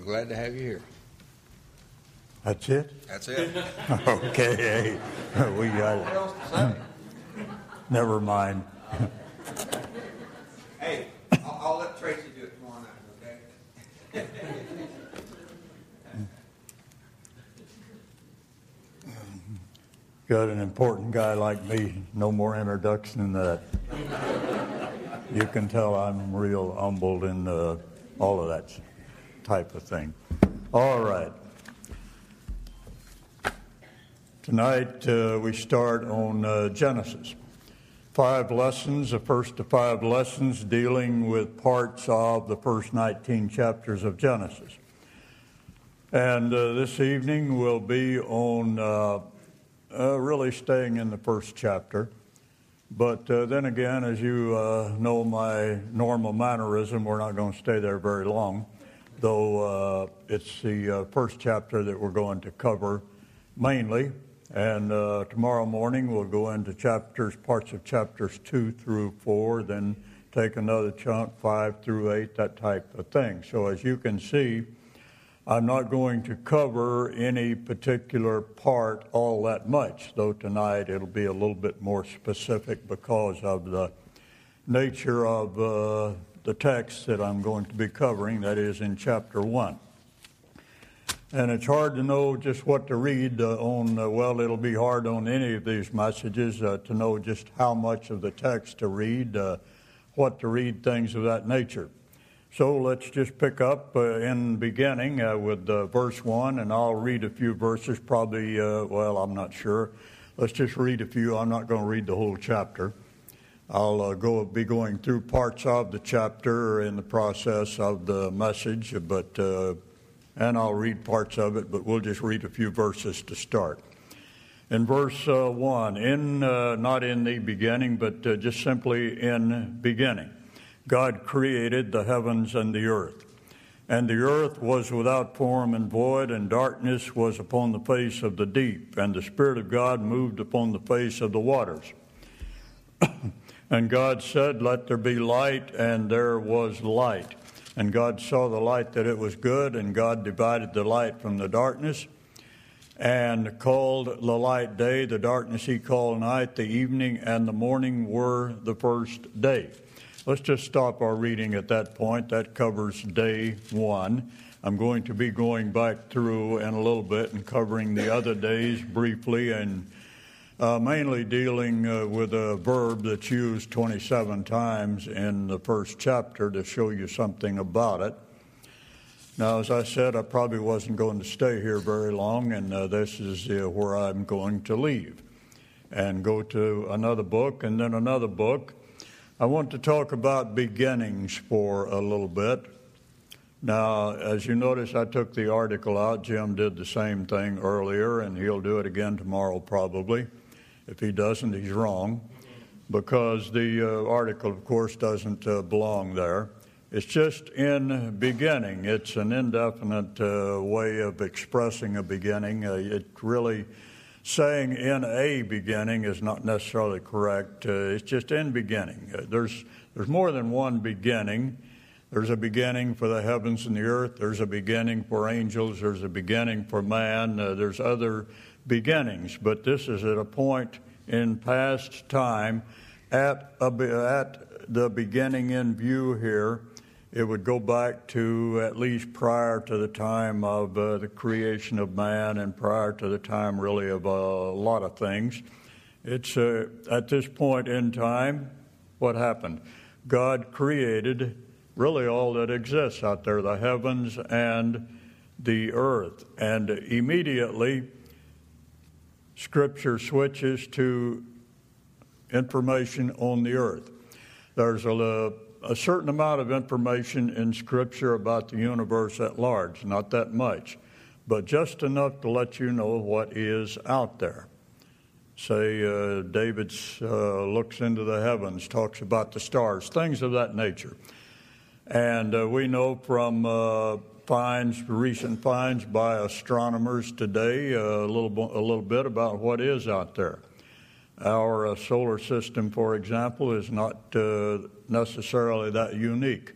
we're glad to have you here. That's it? That's it. okay, hey, we got it. Never mind. hey, I'll, I'll, let Tracy do it tomorrow night, okay? got an important guy like me, no more introduction than that. you can tell I'm real humbled in uh, all of that type of thing. All right. Tonight uh, we start on uh, Genesis. Five lessons, the first of five lessons dealing with parts of the first 19 chapters of Genesis. And uh, this evening we'll be on uh, uh, really staying in the first chapter. But uh, then again, as you know my normal mannerism, we're not going to stay there very long, though it's the first chapter that we're going to cover mainly. And uh, tomorrow morning we'll go into chapters, parts of chapters two through four, then take another chunk, five through eight, that type of thing. So as you can see, I'm not going to cover any particular part all that much, though tonight it'll be a little bit more specific because of the nature of uh, the text that I'm going to be covering, that is in chapter one. And it's hard to know just what to read uh, on, uh, well, it'll be hard on any of these messages uh, to know just how much of the text to read, uh, what to read, things of that nature. So let's just pick up uh, in beginning uh, with verse 1, and I'll read a few verses, probably, well, I'm not sure. Let's just read a few. I'm not going to read the whole chapter. I'll go be going through parts of the chapter in the process of the message, but and I'll read parts of it, but we'll just read a few verses to start. In verse uh, 1, in, uh, not in the beginning, but uh, just simply in beginning, God created the heavens and the earth. And the earth was without form and void, and darkness was upon the face of the deep, and the Spirit of God moved upon the face of the waters. and God said, Let there be light, and there was light. And God saw the light that it was good, and God divided the light from the darkness, and called the light day, the darkness he called night, the evening and the morning were the first day. Let's just stop our reading at that point. That covers day one. I'm going to be going back through in a little bit and covering the other days briefly and uh, mainly dealing uh, with a verb that's used 27 times in the first chapter to show you something about it. Now, as I said, I probably wasn't going to stay here very long, and uh, this is uh, where I'm going to leave and go to another book and then another book. I want to talk about beginnings for a little bit. Now, as you notice, I took the article out. Jim did the same thing earlier, and he'll do it again tomorrow probably. If he doesn't, he's wrong, because the uh, article, of course, doesn't uh, belong there. It's just in beginning. It's an indefinite uh, way of expressing a beginning. Uh, it really saying in a beginning is not necessarily correct. Uh, it's just in beginning. Uh, there's there's more than one beginning. There's a beginning for the heavens and the earth. There's a beginning for angels. There's a beginning for man. there's other beginnings, but this is at a point in past time at, a, at the beginning in view here. It would go back to at least prior to the time of uh, the creation of man and prior to the time, really, of a lot of things. It's uh, at this point in time, what happened? God created really all that exists out there the heavens and the earth. And immediately, Scripture switches to information on the earth. There's a, a, certain amount of information in Scripture about the universe at large, not that much, but just enough to let you know what is out there. Say, uh, David uh, looks into the heavens, talks about the stars, things of that nature. And uh, we know from uh, finds, recent finds by astronomers today, uh, a little, a little bit about what is out there. Our uh, solar system, for example, is not uh, necessarily that unique.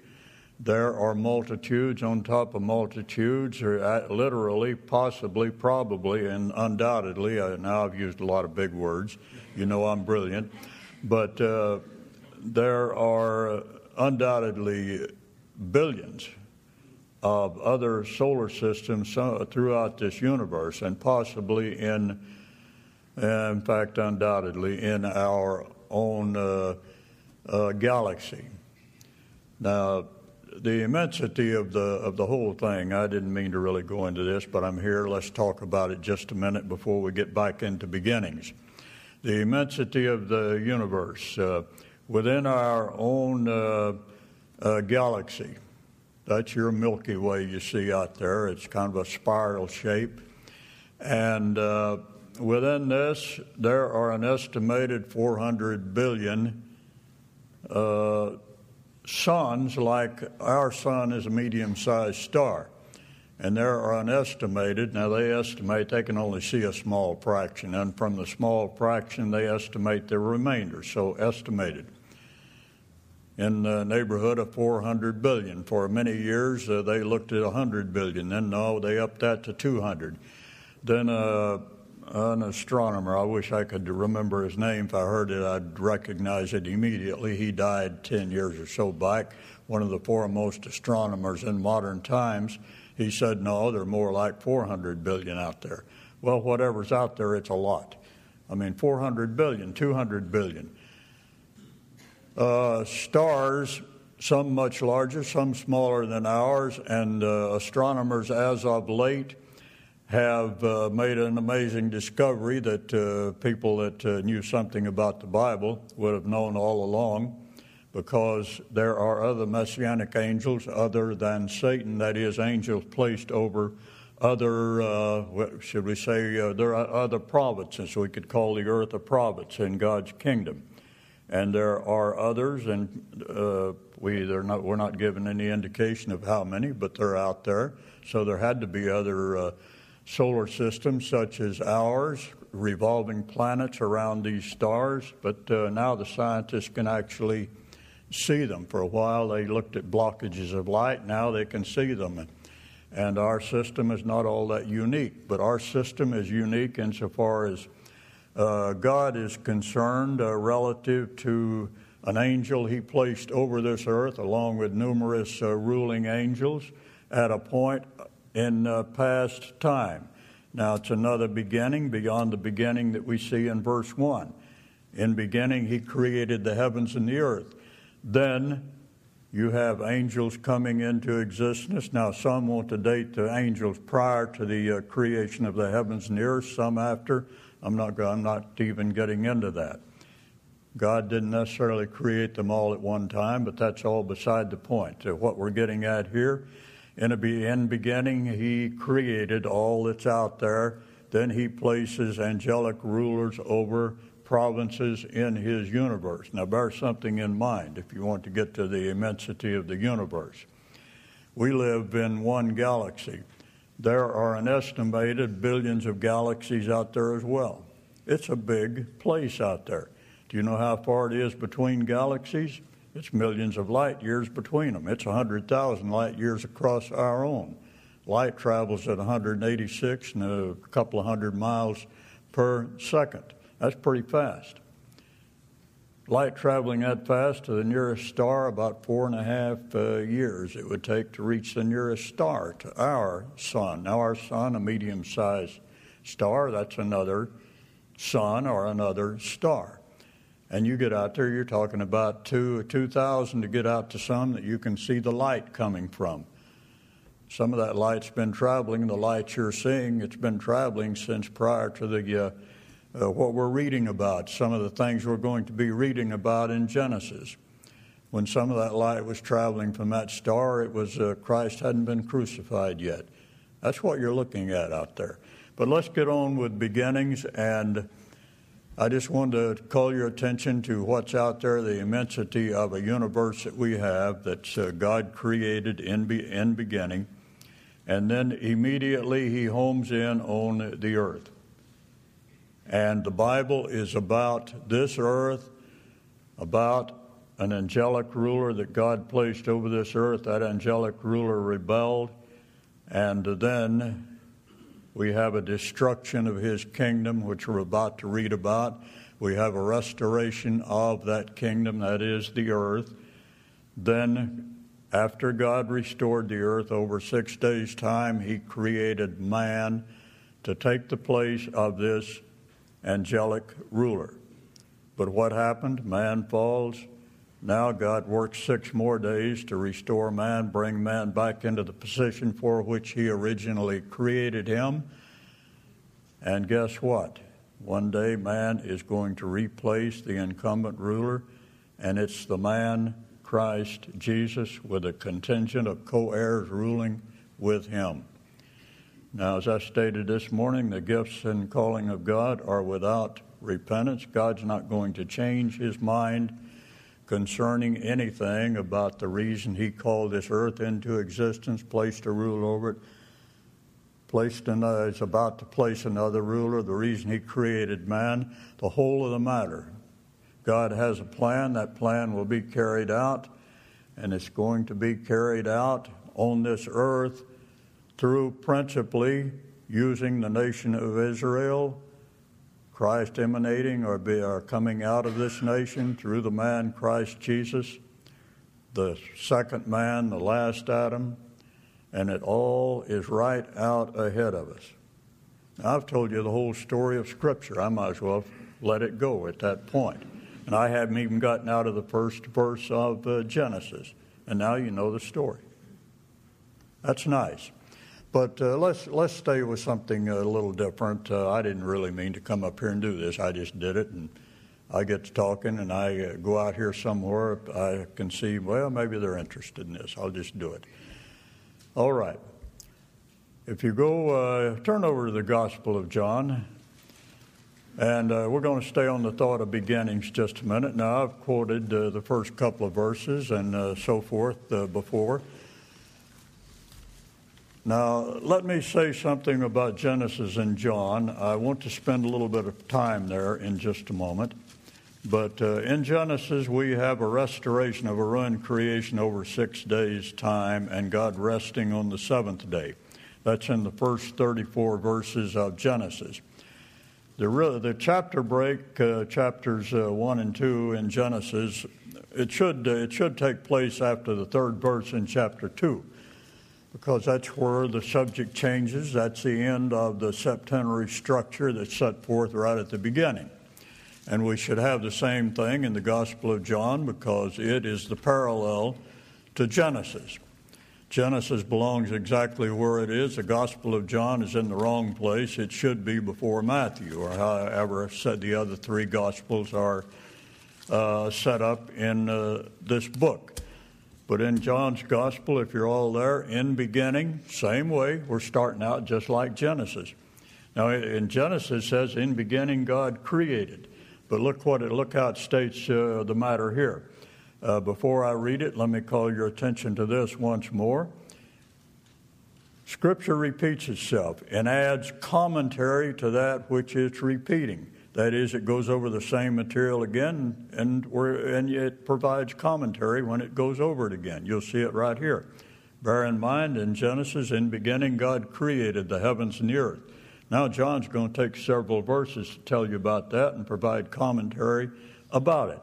there are multitudes on top of multitudes, or literally, possibly, probably, and undoubtedly. Uh, now I've used a lot of big words. You know I'm brilliant. But uh, there are undoubtedly billions of other solar systems throughout this universe, and possibly in, in fact, undoubtedly in our own uh, uh, galaxy. Now, the immensity of the of the whole thing. I didn't mean to really go into this, but I'm here. Let's talk about it just a minute before we get back into beginnings. The immensity of the universe uh, within our own uh, uh, galaxy. That's your Milky Way you see out there. It's kind of a spiral shape, and uh, within this there are an estimated 400 billion uh, suns like our sun is a medium sized star. And there are an estimated, now they estimate they can only see a small fraction, and from the small fraction they estimate the remainder, so estimated. In the neighborhood of 400 billion. For many years uh, they looked at 100 billion, then no, they upped that to 200. Then uh, an astronomer. I wish I could remember his name. If I heard it, I'd recognize it immediately. He died 10 years or so back, one of the foremost astronomers in modern times. He said, no, there are more like 400 billion out there. Well, whatever's out there, it's a lot. I mean, 400 billion, 200 billion. Uh, stars, some much larger, some smaller than ours, and uh, astronomers as of late have uh, made an amazing discovery that uh, people that uh, knew something about the Bible would have known all along because there are other messianic angels other than Satan, that is, angels placed over other, uh, should we say, uh, there are other provinces. We could call the earth a province in God's kingdom. And there are others, and uh, we, not, we're not given any indication of how many, but they're out there. So there had to be other solar systems such as ours, revolving planets around these stars, but uh, now the scientists can actually see them. For a while, they looked at blockages of light, now they can see them. And our system is not all that unique, but our system is unique insofar as uh, God is concerned uh, relative to an angel he placed over this earth, along with numerous uh, ruling angels, at a point in uh, past time. Now, it's another beginning beyond the beginning that we see in verse 1. In beginning, he created the heavens and the earth. Then you have angels coming into existence. Now, some want to date the angels prior to the uh, creation of the heavens and the earth, some after. I'm not, I'm not even getting into that. God didn't necessarily create them all at one time, but that's all beside the point. What we're getting at here in the in beginning, he created all that's out there. Then he places angelic rulers over provinces in his universe. Now, bear something in mind if you want to get to the immensity of the universe. We live in one galaxy. There are an estimated billions of galaxies out there as well. It's a big place out there. Do you know how far it is between galaxies? It's millions of light years between them. It's 100,000 light years across our own. Light travels at 186 and a couple of hundred miles per second. That's pretty fast. Light traveling that fast to the nearest star, about four and a half uh, years it would take to reach the nearest star to our sun. Now, our sun, a medium sized star, that's another sun or another star and you get out there, you're talking about two two thousand to get out to some that you can see the light coming from. Some of that light's been traveling. The light you're seeing, it's been traveling since prior to the uh, uh, what we're reading about. Some of the things we're going to be reading about in Genesis. When some of that light was traveling from that star, it was uh, Christ hadn't been crucified yet. That's what you're looking at out there. But let's get on with beginnings and. I just wanted to call your attention to what's out there, the immensity of a universe that we have that uh, God created in, be, in beginning. And then immediately he homes in on the earth. And the Bible is about this earth, about an angelic ruler that God placed over this earth. That angelic ruler rebelled, and then we have a destruction of his kingdom, which we're about to read about. We have a restoration of that kingdom, that is the earth. Then, after God restored the earth over six days' time, he created man to take the place of this angelic ruler. But what happened? Man falls. Now God works six more days to restore man, bring man back into the position for which he originally created him. And guess what? One day man is going to replace the incumbent ruler, and it's the man, Christ Jesus, with a contingent of co heirs ruling with him. Now, as I stated this morning, the gifts and calling of God are without repentance. God's not going to change his mind concerning anything about the reason he called this earth into existence, placed a rule over it, placed uh, is about to place another ruler, the reason he created man, the whole of the matter. God has a plan, that plan will be carried out, and it's going to be carried out on this earth through principally using the nation of Israel Christ emanating or, be, or coming out of this nation through the man Christ Jesus, the second man, the last Adam, and it all is right out ahead of us. Now, I've told you the whole story of Scripture. I might as well let it go at that point. And I haven't even gotten out of the first verse of uh, Genesis. And now you know the story. That's nice. But uh, let's let's stay with something a little different. Uh, I didn't really mean to come up here and do this. I just did it, and I get to talking, and I uh, go out here somewhere. I can see, well, maybe they're interested in this. I'll just do it. All right. If you go, uh, turn over to the Gospel of John, and uh, we're going to stay on the thought of beginnings just a minute. Now, I've quoted uh, the first couple of verses and so forth before. Now, let me say something about Genesis and John. I want to spend a little bit of time there in just a moment. But uh, in Genesis, we have a restoration of a ruined creation over six days' time and God resting on the seventh day. That's in the first 34 verses of Genesis. The, the chapter break, uh, chapters uh, 1 and 2 in Genesis, it should, it should take place after the third verse in chapter 2 because that's where the subject changes. That's the end of the septenary structure that's set forth right at the beginning. And we should have the same thing in the Gospel of John because it is the parallel to Genesis. Genesis belongs exactly where it is. The Gospel of John is in the wrong place. It should be before Matthew, or however said the other three Gospels are uh, set up in uh, this book. But in John's gospel, if you're all there, in beginning, same way, we're starting out just like Genesis. Now, in Genesis, says, in beginning, God created. But look what it, look how it states uh, the matter here. Uh, before I read it, let me call your attention to this once more. Scripture repeats itself and adds commentary to that which it's repeating. That is, it goes over the same material again, and, and it provides commentary when it goes over it again. You'll see it right here. Bear in mind, in Genesis, in beginning, God created the heavens and the earth. Now, John's going to take several verses to tell you about that and provide commentary about it.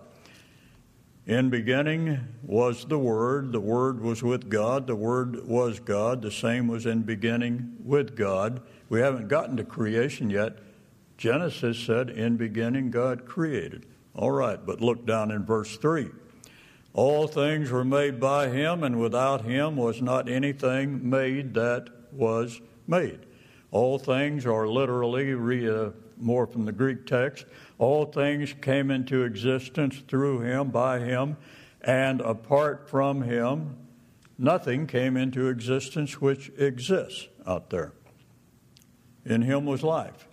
In beginning was the Word, the Word was with God, the Word was God, the same was in beginning with God. We haven't gotten to creation yet Genesis said, In beginning, God created. All right, but look down in verse 3. All things were made by him, and without him was not anything made that was made. All things are literally, re, uh, more from the Greek text, all things came into existence through him, by him, and apart from him, nothing came into existence which exists out there. In him was life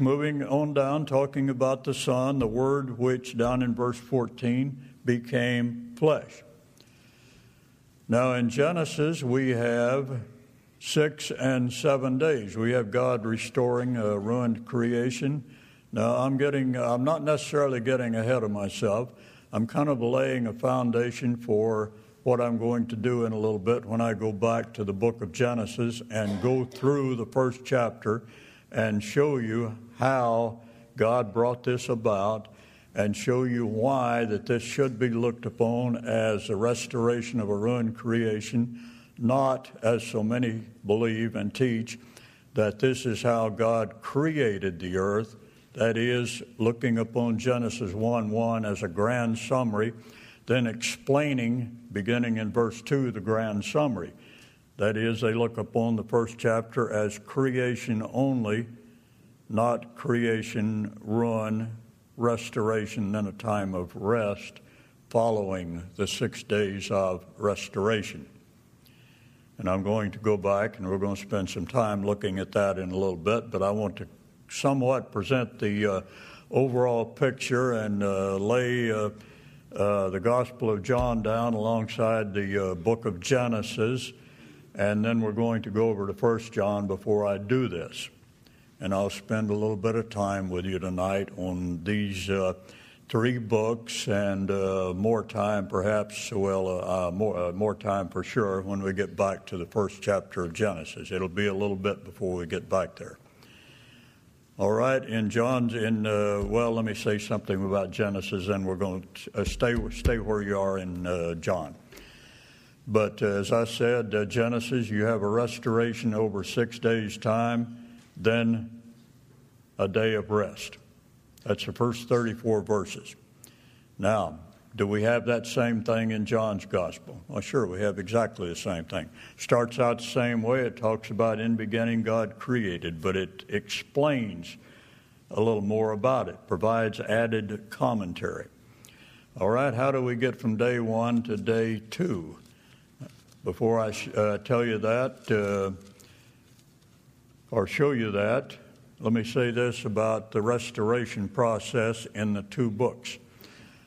moving on down, talking about the Son, the Word which, down in verse 14, became flesh. Now, in Genesis, we have six and seven days. We have God restoring a ruined creation. Now, I'm getting, I'm not necessarily getting ahead of myself. I'm kind of laying a foundation for what I'm going to do in a little bit when I go back to the book of Genesis and go through the first chapter and show you how God brought this about and show you why that this should be looked upon as a restoration of a ruined creation, not as so many believe and teach that this is how God created the earth. That is, looking upon Genesis 1 1 as a grand summary, then explaining, beginning in verse 2, the grand summary. That is, they look upon the first chapter as creation only, not creation, ruin, restoration, then a time of rest following the six days of restoration. And I'm going to go back and we're going to spend some time looking at that in a little bit, but I want to somewhat present the uh, overall picture and uh, lay uh, uh the Gospel of John down alongside the uh, book of Genesis, and then we're going to go over to First John before I do this. And I'll spend a little bit of time with you tonight on these uh, three books and uh, more time, perhaps, well, uh, uh, more, uh, more time for sure when we get back to the first chapter of Genesis. It'll be a little bit before we get back there. All right, in John's, in uh, well, let me say something about Genesis, and we're going to uh, stay stay where you are in John. But as I said, Genesis, you have a restoration over six days' time, then a day of rest. That's the first 34 verses. Now, do we have that same thing in John's gospel? Well, sure, we have exactly the same thing. Starts out the same way. It talks about in beginning God created, but it explains a little more about it, provides added commentary. All right, how do we get from day one to day two? Before I uh, tell you that, uh, or show you that, let me say this about the restoration process in the two books.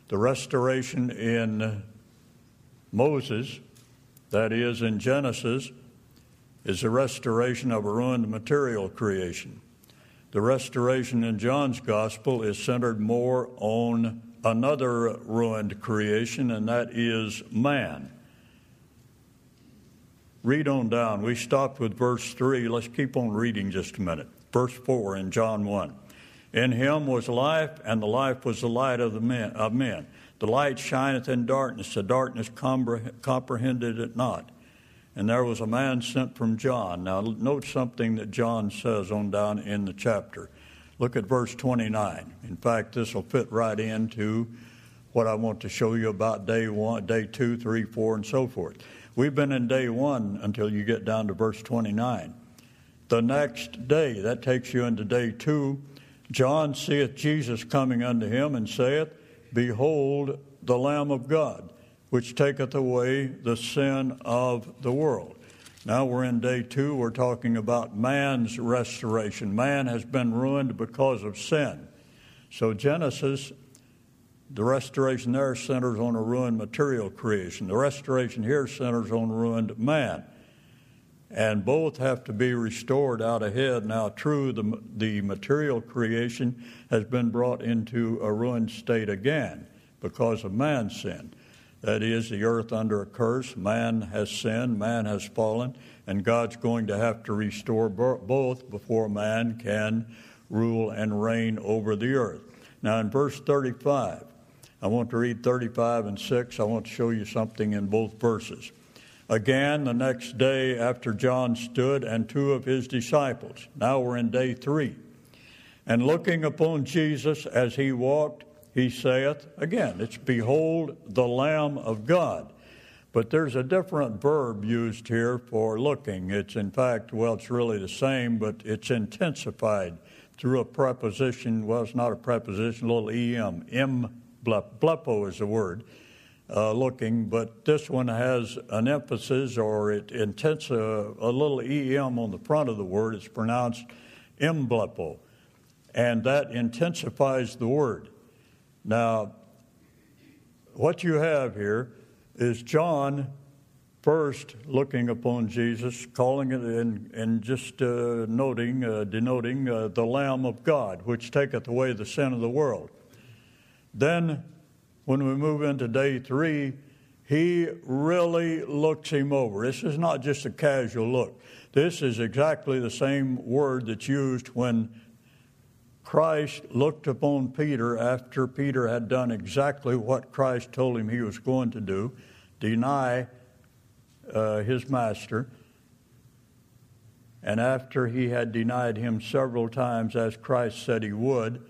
The restoration in Moses, that is in Genesis, is the restoration of a ruined material creation. The restoration in John's gospel is centered more on another ruined creation, and that is man. Read on down. We stopped with verse 3. Let's keep on reading just a minute verse 4 in John 1. In him was life, and the life was the light of, the men, of men. The light shineth in darkness, the darkness comprehended it not. And there was a man sent from John. Now, note something that John says on down in the chapter. Look at verse 29. In fact, this will fit right into what I want to show you about day one, day two, three, four, and so forth. We've been in day one until you get down to verse 29. The next day, that takes you into day two, John seeth Jesus coming unto him and saith, Behold the Lamb of God, which taketh away the sin of the world. Now we're in day two. We're talking about man's restoration. Man has been ruined because of sin. So, Genesis, the restoration there centers on a ruined material creation. The restoration here centers on ruined man and both have to be restored out ahead. Now, true, the, the material creation has been brought into a ruined state again because of man's sin. That is, the earth under a curse, man has sinned, man has fallen, and God's going to have to restore both before man can rule and reign over the earth. Now, in verse 35, I want to read 35 and 6. I want to show you something in both verses. Again, the next day after John stood and two of his disciples. Now we're in day three. And looking upon Jesus as he walked, he saith, again, it's behold the Lamb of God. But there's a different verb used here for looking. It's in fact, well, it's really the same, but it's intensified through a preposition. Well, it's not a preposition, a little em. Blepo is the word uh, looking, but this one has an emphasis or it intents a, a, little em on the front of the word. It's pronounced emblepo, and that intensifies the word. Now, what you have here is John first looking upon Jesus, calling it and, and just uh, noting, uh, denoting uh, the Lamb of God, which taketh away the sin of the world. Then When we move into day three, he really looks him over. This is not just a casual look. This is exactly the same word that's used when Christ looked upon Peter after Peter had done exactly what Christ told him he was going to do deny uh, his master. And after he had denied him several times, as Christ said he would,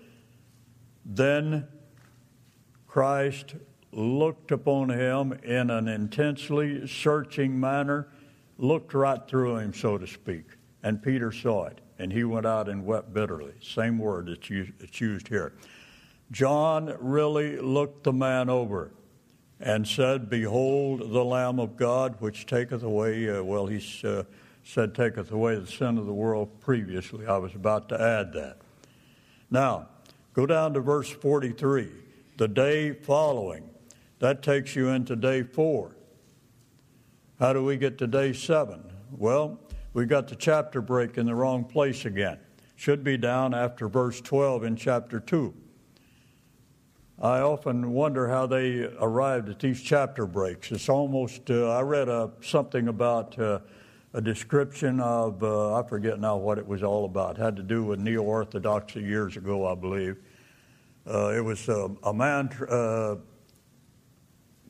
then Christ looked upon him in an intensely searching manner, looked right through him, so to speak. And Peter saw it and he went out and wept bitterly. Same word that's used, here. John really looked the man over and said, Behold the Lamb of God, which taketh away, uh, well, he uh, said, taketh away the sin of the world previously. I was about to add that. Now, go down to verse 43. The day following, that takes you into day four. How do we get to day seven? Well, we got the chapter break in the wrong place again. Should be down after verse 12 in chapter 2. I often wonder how they arrived at these chapter breaks. It's almost, uh, I read uh, something about uh, a description of, uh, I forget now what it was all about. It had to do with neo orthodoxy years ago, I believe. Uh, it was uh, a man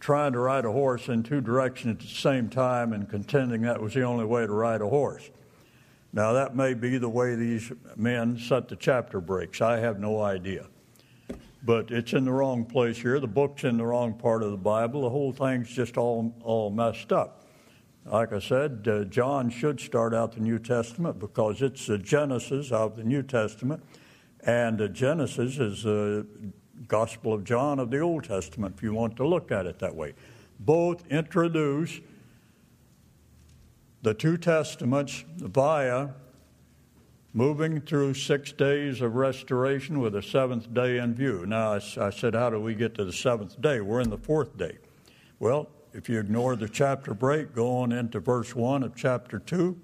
trying to ride a horse in two directions at the same time and contending that was the only way to ride a horse. Now, that may be the way these men set the chapter breaks. I have no idea. But it's in the wrong place here. The book's in the wrong part of the Bible. The whole thing's just all, all messed up. Like I said, uh, John should start out the New Testament because it's the genesis of the New Testament. And uh, Genesis is the Gospel of John of the Old Testament, if you want to look at it that way. Both introduce the two Testaments via moving through six days of restoration with a seventh day in view. Now, I, I said, How do we get to the seventh day? We're in the fourth day. Well, if you ignore the chapter break, go on into verse 1 of chapter 2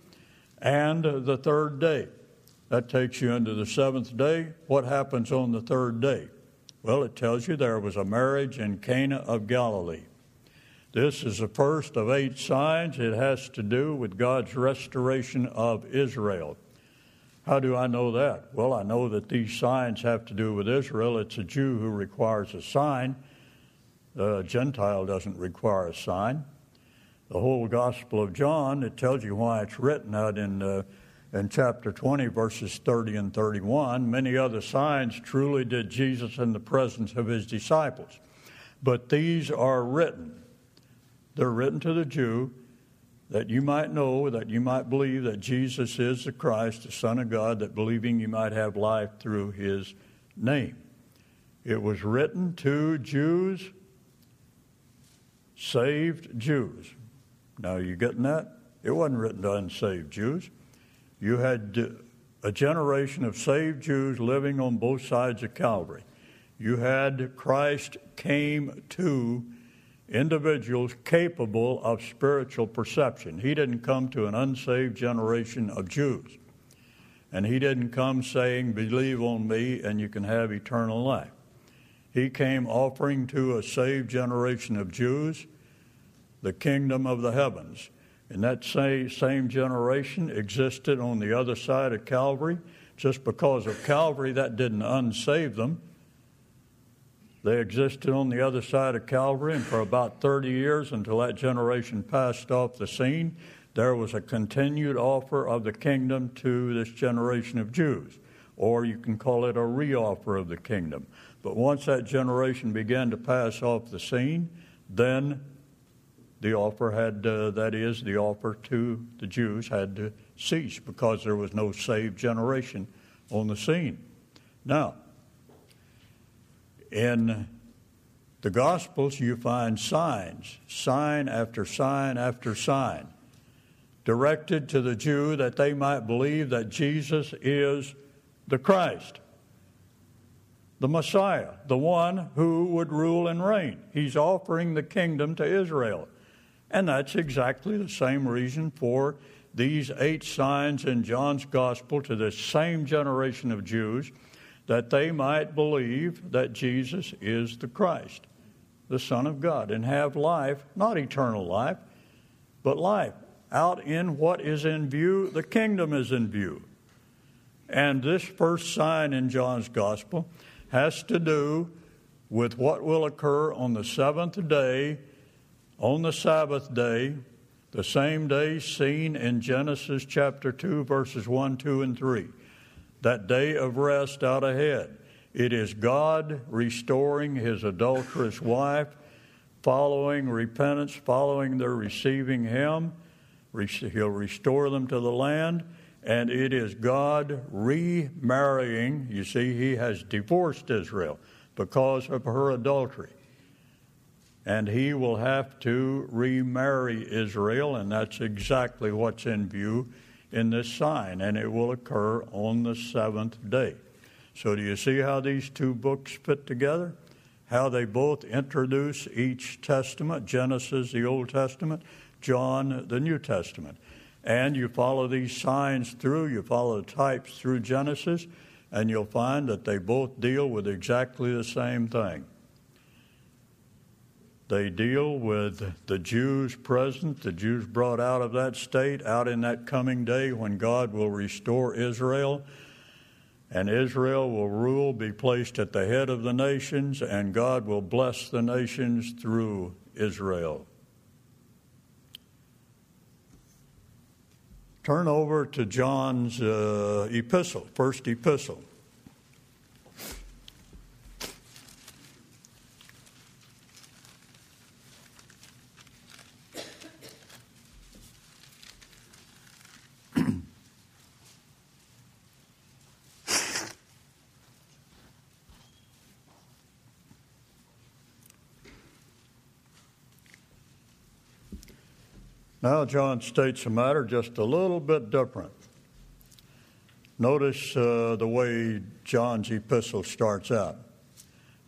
and the third day. That takes you into the seventh day. What happens on the third day? Well, it tells you there was a marriage in Cana of Galilee. This is the first of eight signs. It has to do with God's restoration of Israel. How do I know that? Well, I know that these signs have to do with Israel. It's a Jew who requires a sign. A Gentile doesn't require a sign. The whole Gospel of John, it tells you why it's written out in uh, in chapter 20, verses 30 and 31, many other signs truly did Jesus in the presence of his disciples. But these are written. They're written to the Jew that you might know, that you might believe that Jesus is the Christ, the Son of God, that believing you might have life through his name. It was written to Jews, saved Jews. Now, you getting that? It wasn't written to unsaved Jews. You had uh, a generation of saved Jews living on both sides of Calvary. You had Christ came to individuals capable of spiritual perception. He didn't come to an unsaved generation of Jews. And he didn't come saying, Believe on me and you can have eternal life. He came offering to a saved generation of Jews the kingdom of the heavens. And that same same generation existed on the other side of Calvary. Just because of Calvary, that didn't unsave them. They existed on the other side of Calvary, and for about 30 years until that generation passed off the scene, there was a continued offer of the kingdom to this generation of Jews. Or you can call it a reoffer of the kingdom. But once that generation began to pass off the scene, then the offer had, uh, that is, the offer to the Jews had to cease because there was no saved generation on the scene. Now, in the Gospels, you find signs, sign after sign after sign, directed to the Jew that they might believe that Jesus is the Christ, the Messiah, the one who would rule and reign. He's offering the kingdom to Israel. And that's exactly the same reason for these eight signs in John's gospel to the same generation of Jews that they might believe that Jesus is the Christ. the Son of God, and have life, not eternal life, but life. Out in what is in view, the kingdom is in view. And this first sign in John's Gospel has to do with what will occur on the seventh day, on the Sabbath day, the same day seen in Genesis chapter 2, verses 1, 2, and 3. That day of rest out ahead. It is God restoring his adulterous wife, following repentance, following their receiving him. He'll restore them to the land and it is God remarrying. You see, He has divorced Israel because of her adultery. And He will have to remarry Israel, and that's exactly what's in view in this sign, and it will occur on the seventh day. So, do you see how these two books fit together? How they both introduce each testament Genesis, the Old Testament, John, the New Testament. And you follow these signs through, you follow the types through Genesis, and you'll find that they both deal with exactly the same thing. They deal with the Jews present, the Jews brought out of that state, out in that coming day when God will restore Israel, and Israel will rule, be placed at the head of the nations, and God will bless the nations through Israel. Turn over to John's uh, epistle, first epistle. Now, John states a matter just a little bit different. Notice uh, the way John's epistle starts out.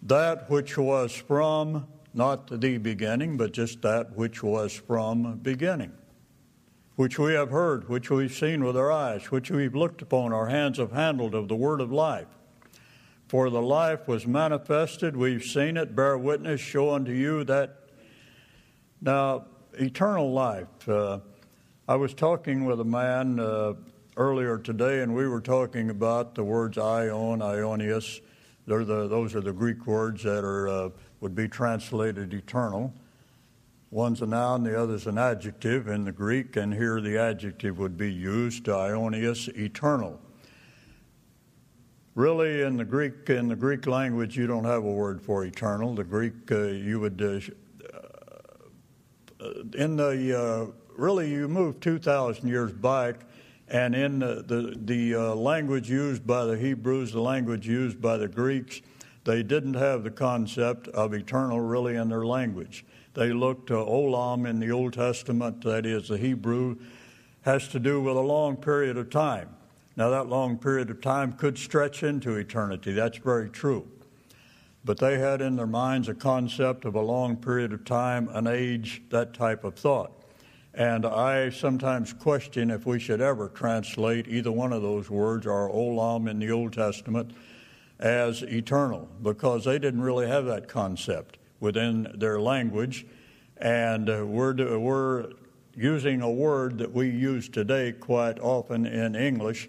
That which was from, not the beginning, but just that which was from beginning, which we have heard, which we've seen with our eyes, which we've looked upon, our hands have handled of the word of life. For the life was manifested, we've seen it, bear witness, show unto you that. Now, eternal life. Uh, I was talking with a man uh, earlier today, and we were talking about the words aion, aionios. The, those are the Greek words that are, uh, would be translated eternal. One's a noun, the other's an adjective in the Greek, and here the adjective would be used, aionios, eternal. Really, in the Greek, in the Greek language, you don't have a word for eternal. The Greek, uh, you would uh, in the uh, really you move 2,000 years back, and in the the, the uh, language used by the Hebrews, the language used by the Greeks, they didn't have the concept of eternal really in their language. They looked to olam in the Old Testament, that is the Hebrew, has to do with a long period of time. Now that long period of time could stretch into eternity. That's very true but they had in their minds a concept of a long period of time, an age, that type of thought. And I sometimes question if we should ever translate either one of those words, or olam in the Old Testament, as eternal, because they didn't really have that concept within their language. And uh, we're, we're using a word that we use today quite often in English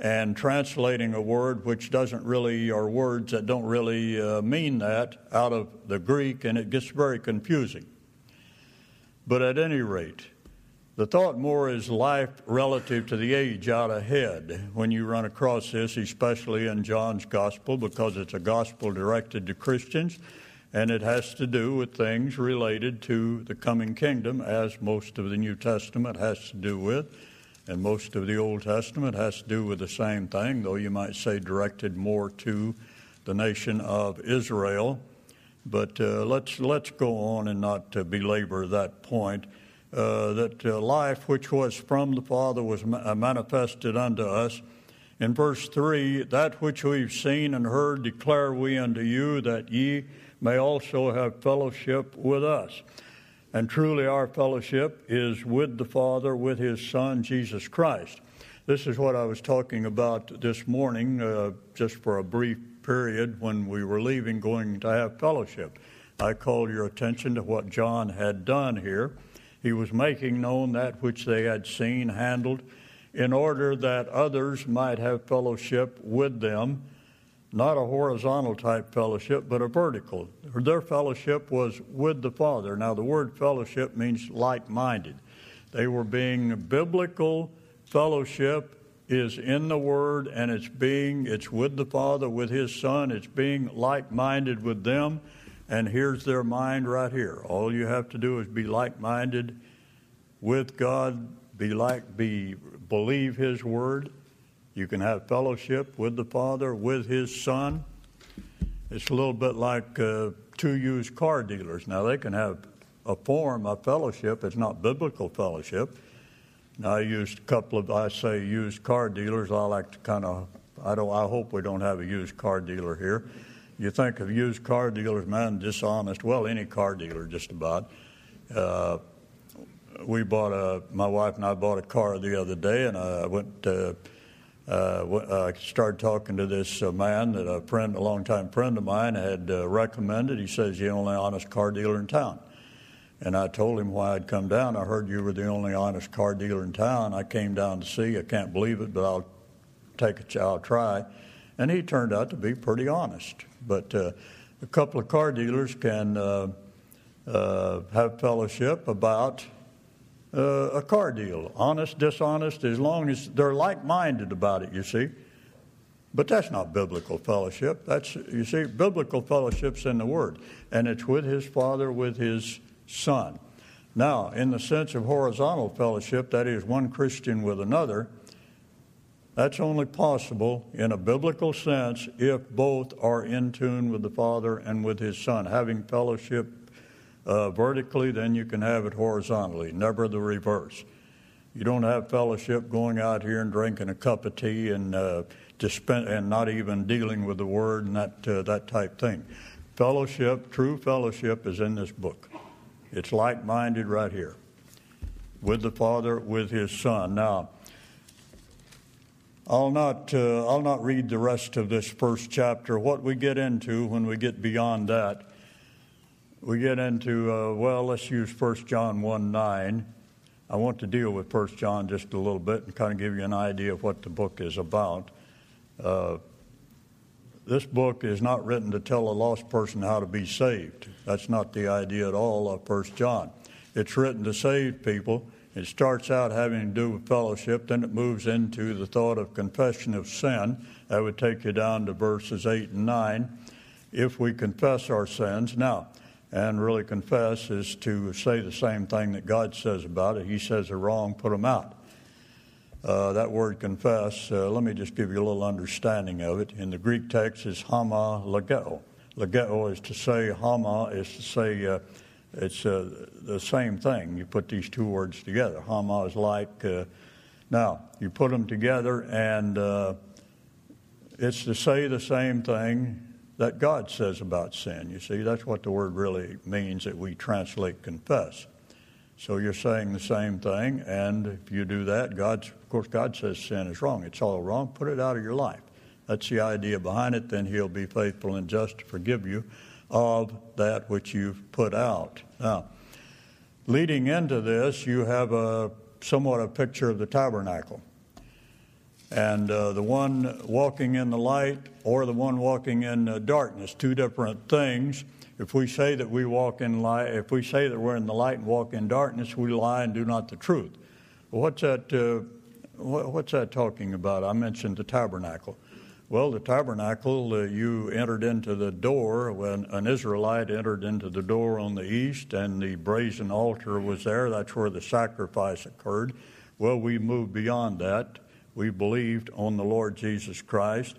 and translating a word which doesn't really, or words that don't really uh, mean that out of the Greek, and it gets very confusing. But at any rate, the thought more is life relative to the age out ahead when you run across this, especially in John's gospel, because it's a gospel directed to Christians and it has to do with things related to the coming kingdom, as most of the New Testament has to do with and most of the Old Testament has to do with the same thing, though you might say directed more to the nation of Israel. But uh, let's let's go on and not uh, belabor that point. Uh, that uh, life which was from the Father was ma- uh, manifested unto us. In verse 3, that which we've seen and heard declare we unto you, that ye may also have fellowship with us. And truly, our fellowship is with the Father, with His Son, Jesus Christ. This is what I was talking about this morning, uh, just for a brief period when we were leaving, going to have fellowship. I call your attention to what John had done here. He was making known that which they had seen, handled, in order that others might have fellowship with them, not a horizontal type fellowship, but a vertical. Their fellowship was with the Father. Now, the word fellowship means like minded. They were being biblical fellowship is in the Word and it's being, it's with the Father, with His Son, it's being like minded with them. And here's their mind right here. All you have to do is be like minded with God, be like, be, believe His Word. You can have fellowship with the Father, with His Son. It's a little bit like uh, two used car dealers. Now, they can have a form of fellowship, it's not biblical fellowship Now, I used a couple of, I say, used car dealers. I like to kind of, I don't, I hope we don't have a used car dealer here. You think of used car dealers, man, dishonest. Well, any car dealer, just about. Uh, we bought a, my wife and I bought a car the other day, and I went. To, uh, I started talking to this uh, man that a friend, a longtime friend of mine, had uh, recommended. He says the only honest car dealer in town. And I told him why I'd come down. I heard you were the only honest car dealer in town. I came down to see. I can't believe it, but I'll take it. I'll try. And he turned out to be pretty honest. But uh, a couple of car dealers can uh, uh, have fellowship about uh, a car deal, honest, dishonest, as long as they're like-minded about it. You see. But that's not biblical fellowship. That's you see, biblical fellowship's in the Word, and it's with His Father, with His Son. Now, in the sense of horizontal fellowship, that is, one Christian with another, that's only possible in a biblical sense if both are in tune with the Father and with His Son. Having fellowship uh, vertically, then you can have it horizontally, never the reverse. You don't have fellowship going out here and drinking a cup of tea and uh, and not even dealing with the Word and that uh, that type thing. Fellowship, true fellowship, is in this book. It's like minded right here with the Father, with His Son. Now, I'll not, uh, I'll not read the rest of this first chapter. What we get into when we get beyond that, we get into, uh, well, let's use 1 John 1 9. I want to deal with 1 John just a little bit and kind of give you an idea of what the book is about. Uh, this book is not written to tell a lost person how to be saved. That's not the idea at all of First John. It's written to save people. It starts out having to do with fellowship, then it moves into the thought of confession of sin. That would take you down to verses 8 and 9. If we confess our sins, now, and really confess is to say the same thing that God says about it. He says they're wrong, put them out. Uh, that word confess, uh, let me just give you a little understanding of it. In the Greek text is hama legeo. Legeo is to say, hama is to say, uh, it's uh, the same thing. You put these two words together. Hama is like, uh, now, you put them together and uh, it's to say the same thing that God says about sin. You see, that's what the word really means that we translate confess. So you're saying the same thing, and if you do that, God, of course, God says sin is wrong. It's all wrong. Put it out of your life. That's the idea behind it. Then He'll be faithful and just to forgive you of that which you've put out. Now, leading into this, you have a somewhat a picture of the tabernacle. And uh, the one walking in the light or the one walking in uh, darkness, two different things. If we say that we walk in light, if we say that we're in the light and walk in darkness, we lie and do not the truth. What's that? Uh, what's that talking about? I mentioned the tabernacle. Well, the tabernacle, uh, you entered into the door when an Israelite entered into the door on the east, and the brazen altar was there. That's where the sacrifice occurred. Well, we moved beyond that. We believed on the Lord Jesus Christ.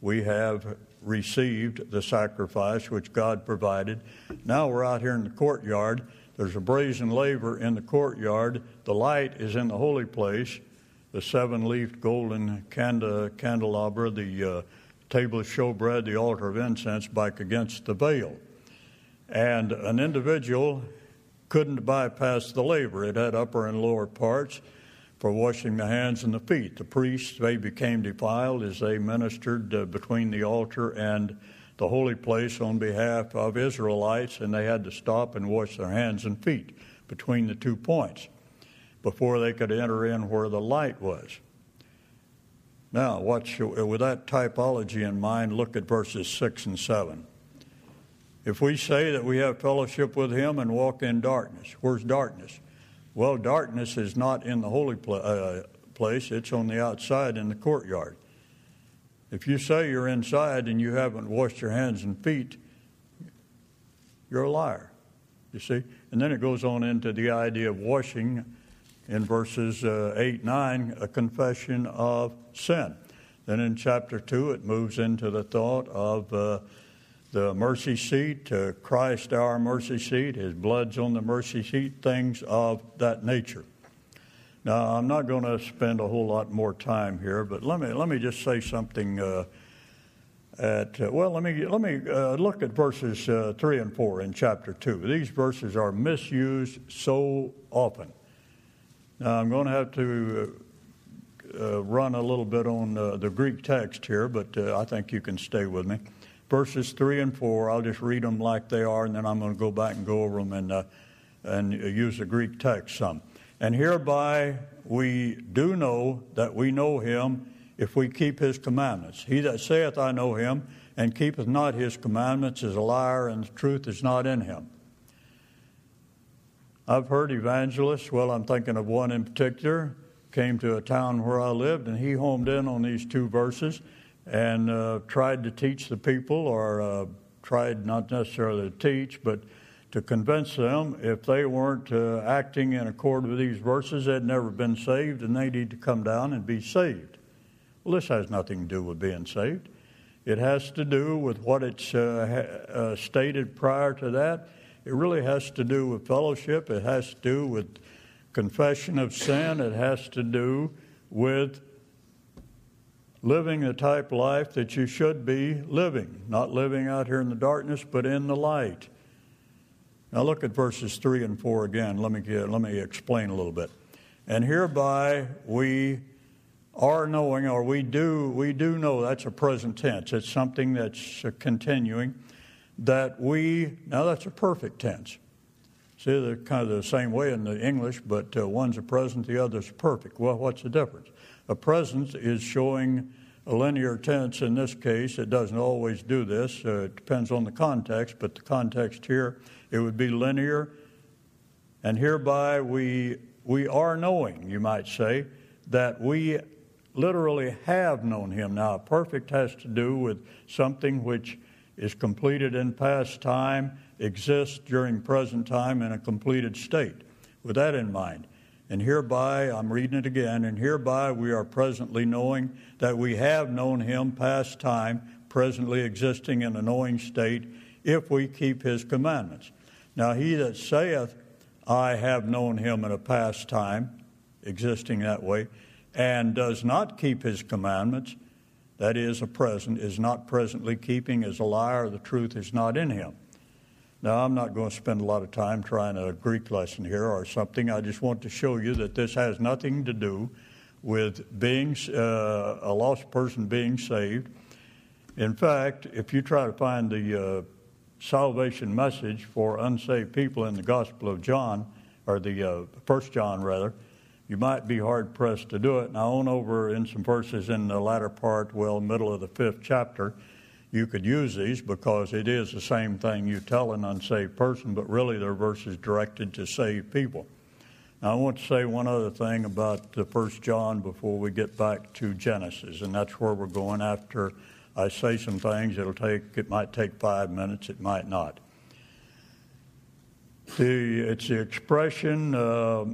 We have received the sacrifice which God provided. Now we're out here in the courtyard. There's a brazen laver in the courtyard. The light is in the holy place. The seven leafed golden candelabra, the uh, table of showbread, the altar of incense back against the veil. And an individual couldn't bypass the laver, it had upper and lower parts for washing the hands and the feet. The priests, they became defiled as they ministered uh, between the altar and the holy place on behalf of Israelites, and they had to stop and wash their hands and feet between the two points before they could enter in where the light was. Now, watch, with that typology in mind, look at verses 6 and 7. If we say that we have fellowship with Him and walk in darkness, where's darkness? Well, darkness is not in the holy uh, place, it's on the outside in the courtyard. If you say you're inside and you haven't washed your hands and feet, you're a liar. You see? And then it goes on into the idea of washing in verses uh, 8 9, a confession of sin. Then in chapter 2, it moves into the thought of uh, the mercy seat, uh, Christ our mercy seat, his blood's on the mercy seat, things of that nature. Now, I'm not going to spend a whole lot more time here, but let me, let me just say something. Uh, at, uh, well, let me, let me uh, look at verses uh, 3 and 4 in chapter 2. These verses are misused so often. Now, I'm going to have to uh, run a little bit on the Greek text here, but I think you can stay with me. Verses 3 and 4, I'll just read them like they are, and then I'm going to go back and go over them and, uh, and use the Greek text some. And hereby we do know that we know him if we keep his commandments. He that saith, I know him, and keepeth not his commandments is a liar, and the truth is not in him. I've heard evangelists, well, I'm thinking of one in particular, came to a town where I lived, and he homed in on these two verses and uh, tried to teach the people, or uh, tried not necessarily to teach, but to convince them if they weren't uh, acting in accord with these verses, they'd never been saved and they need to come down and be saved. Well, this has nothing to do with being saved. It has to do with what it's uh, uh, stated prior to that. It really has to do with fellowship. It has to do with confession of sin. It has to do with living the type life that you should be living, not living out here in the darkness, but in the light. Now look at verses 3 and 4 again. Let me, get, let me explain a little bit. And hereby we are knowing, or we do, we do know, that's a present tense. It's something that's continuing, that we, now that's a perfect tense. See, they're kind of the same way in the English, but uh, one's a present, the other's perfect. Well, what's the difference? A present is showing a linear tense in this case. It doesn't always do this, uh, it depends on the context, but the context here it would be linear. And hereby we, we are knowing, you might say, that we literally have known him. Now, perfect has to do with something which is completed in past time, exists during present time in a completed state. With that in mind, and hereby, I'm reading it again, and hereby we are presently knowing that we have known him past time, presently existing in a knowing state, if we keep his commandments. Now, he that saith, I have known him in a past time, existing that way, and does not keep his commandments, that is, a present, is not presently keeping, is a liar, the truth is not in him. Now, I'm not going to spend a lot of time trying a Greek lesson here or something. I just want to show you that this has nothing to do with being uh, a lost person being saved. In fact, if you try to find the uh, salvation message for unsaved people in the Gospel of John, or the uh, First John rather, you might be hard pressed to do it. Now, on over in some verses in the latter part, well, middle of the fifth chapter, you could use these because it is the same thing you tell an unsaved person, but really they're verses directed to saved people. Now, I want to say one other thing about the First John before we get back to Genesis, and that's where we're going after I say some things. It'll take, it might take five minutes, it might not. The, it's the expression uh,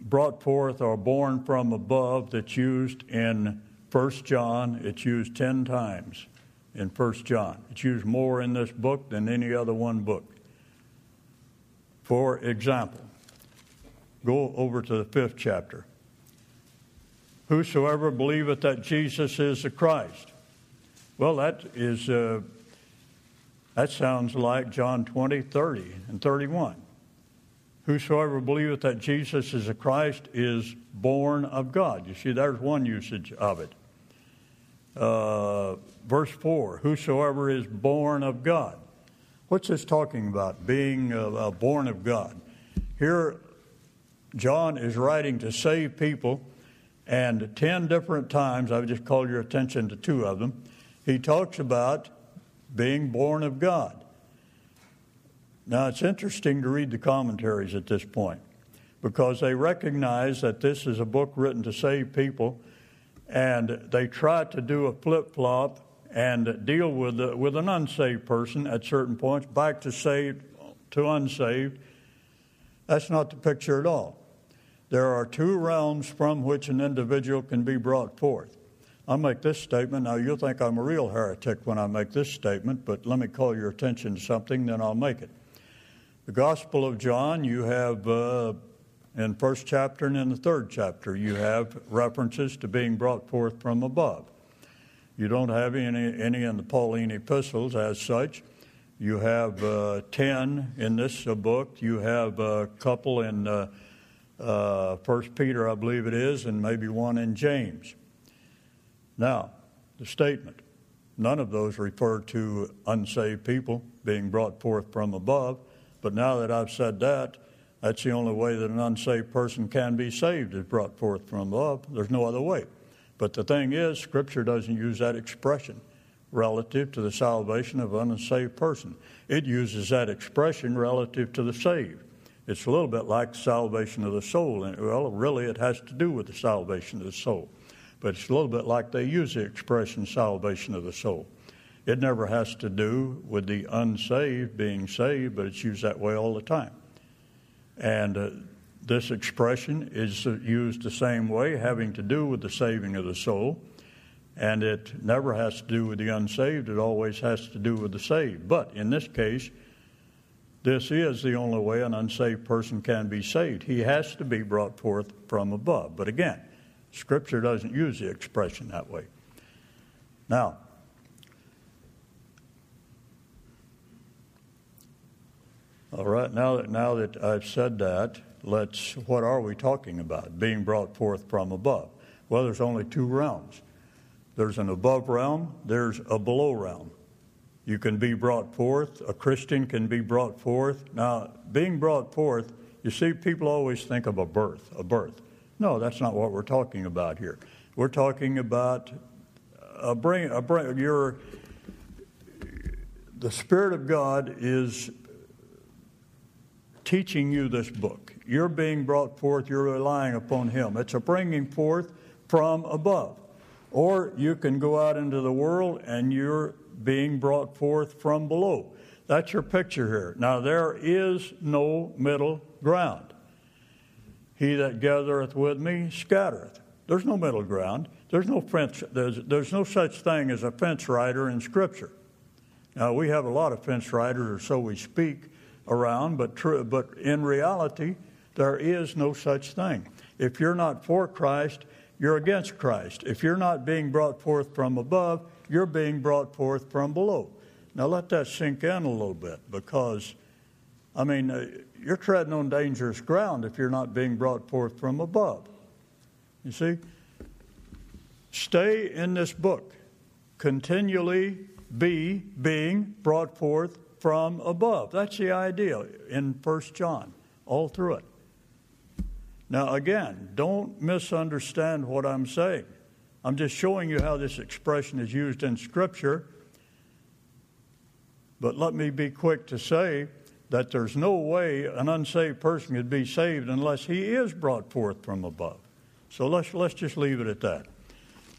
brought forth or born from above that's used in 1 John. It's used 10 times in 1 John. It's used more in this book than any other one book. For example, go over to the fifth chapter. Whosoever believeth that Jesus is the Christ. Well, that is uh, that sounds like John 20, 30, and 31. Whosoever believeth that Jesus is the Christ is born of God. You see, there's one usage of it. Uh, verse 4 Whosoever is born of God. What's this talking about? Being uh, uh, born of God. Here, John is writing to save people, and 10 different times, I've just called your attention to two of them, he talks about being born of God. Now, it's interesting to read the commentaries at this point because they recognize that this is a book written to save people, and they try to do a flip flop and deal with, the, with an unsaved person at certain points, back to saved to unsaved. That's not the picture at all. There are two realms from which an individual can be brought forth. I make this statement. Now, you'll think I'm a real heretic when I make this statement, but let me call your attention to something, then I'll make it. The Gospel of John, you have uh, in first chapter and in the third chapter, you have references to being brought forth from above. You don't have any, any in the Pauline epistles as such. You have uh, 10 in this uh, book. You have a couple in uh, uh, First Peter, I believe it is, and maybe one in James. Now, the statement none of those refer to unsaved people being brought forth from above. But now that I've said that, that's the only way that an unsaved person can be saved is brought forth from above. There's no other way. But the thing is, Scripture doesn't use that expression relative to the salvation of an unsaved person. It uses that expression relative to the saved. It's a little bit like salvation of the soul. And, well, really, it has to do with the salvation of the soul. But it's a little bit like they use the expression salvation of the soul. It never has to do with the unsaved being saved, but it's used that way all the time. And uh, this expression is used the same way, having to do with the saving of the soul. And it never has to do with the unsaved, it always has to do with the saved. But in this case, this is the only way an unsaved person can be saved. He has to be brought forth from above. But again, Scripture doesn't use the expression that way. Now, all right, now that, now that I've said that, let's, what are we talking about? Being brought forth from above. Well, there's only two realms there's an above realm, there's a below realm. You can be brought forth. A Christian can be brought forth. Now, being brought forth, you see, people always think of a birth, a birth. No, that's not what we're talking about here. We're talking about a bring, a bring your, the Spirit of God is teaching you this book. You're being brought forth, you're relying upon Him. It's a bringing forth from above. Or you can go out into the world and you're being brought forth from below. That's your picture here. Now, there is no middle ground. He that gathereth with me scattereth. There's no middle ground. There's no fence. There's, there's no such thing as a fence rider in Scripture. Now, we have a lot of fence riders, or so we speak, around, but, true, but in reality, there is no such thing. If you're not for Christ, you're against Christ. If you're not being brought forth from above, you're being brought forth from below. Now let that sink in a little bit because, I mean, uh, you're treading on dangerous ground if you're not being brought forth from above. You see? Stay in this book. Continually be being brought forth from above. That's the idea in 1 John, all through it. Now, again, don't misunderstand what I'm saying. I'm just showing you how this expression is used in Scripture. But let me be quick to say that there's no way an unsaved person could be saved unless he is brought forth from above. So let's, let's just leave it at that.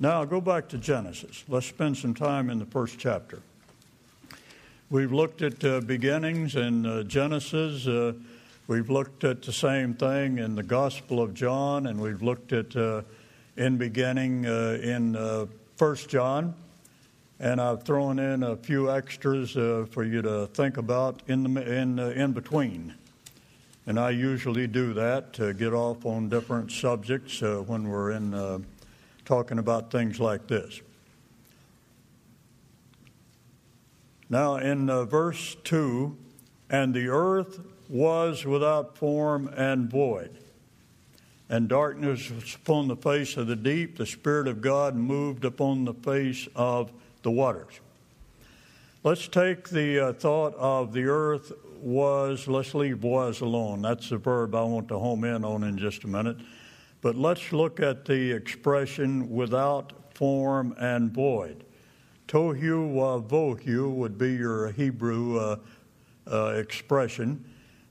Now, go back to Genesis. Let's spend some time in the first chapter. We've looked at uh, beginnings in uh, Genesis. Uh, we've looked at the same thing in the Gospel of John, and we've looked at uh, in beginning uh, in uh, First John, and I've thrown in a few extras for you to think about in the in in between. And I usually do that to get off on different subjects when we're in talking about things like this. Now, in verse two, and the earth was without form and void and darkness was upon the face of the deep. The Spirit of God moved upon the face of the waters. Let's take the uh, thought of the earth was, let's leave was alone. That's the verb I want to home in on in just a minute. But let's look at the expression without form and void. Tohu wa vohu would be your Hebrew uh, uh, expression.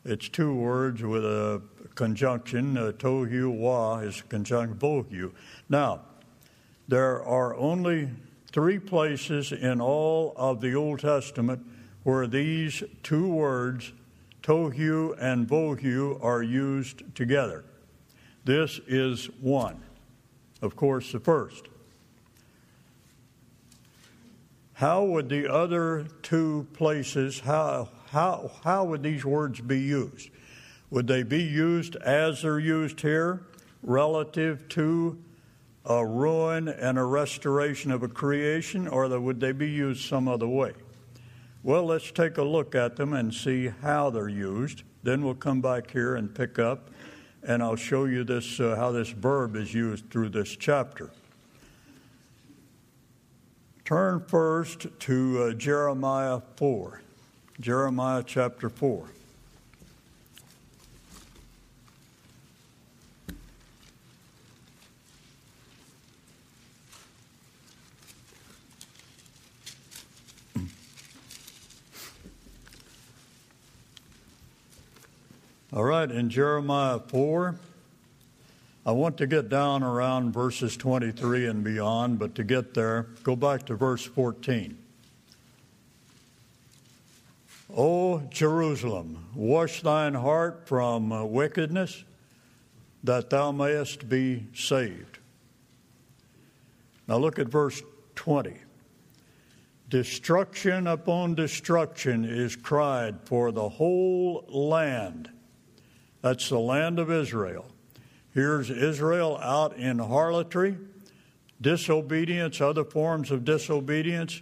It's two words with a conjunction. Uh, tohu wa is conjunction vohu. Now, there are only three places in all of the Old Testament where these two words, tohu and vohu, are used together. This is one. Of course, the first. How would the other two places, how, how, how would these words be used? Would they be used as they're used here, relative to a ruin and a restoration of a creation, or would they be used some other way? Well, let's take a look at them and see how they're used. Then we'll come back here and pick up and I'll show you this uh, how this verb is used through this chapter. Turn first to uh, Jeremiah 4. Jeremiah chapter 4. All right, in Jeremiah 4, I want to get down around verses 23 and beyond, but to get there, go back to verse 14. O Jerusalem, wash thine heart from wickedness, that thou mayest be saved. Now look at verse 20. Destruction upon destruction is cried for the whole land that's the land of Israel. Here's Israel out in harlotry, disobedience, other forms of disobedience,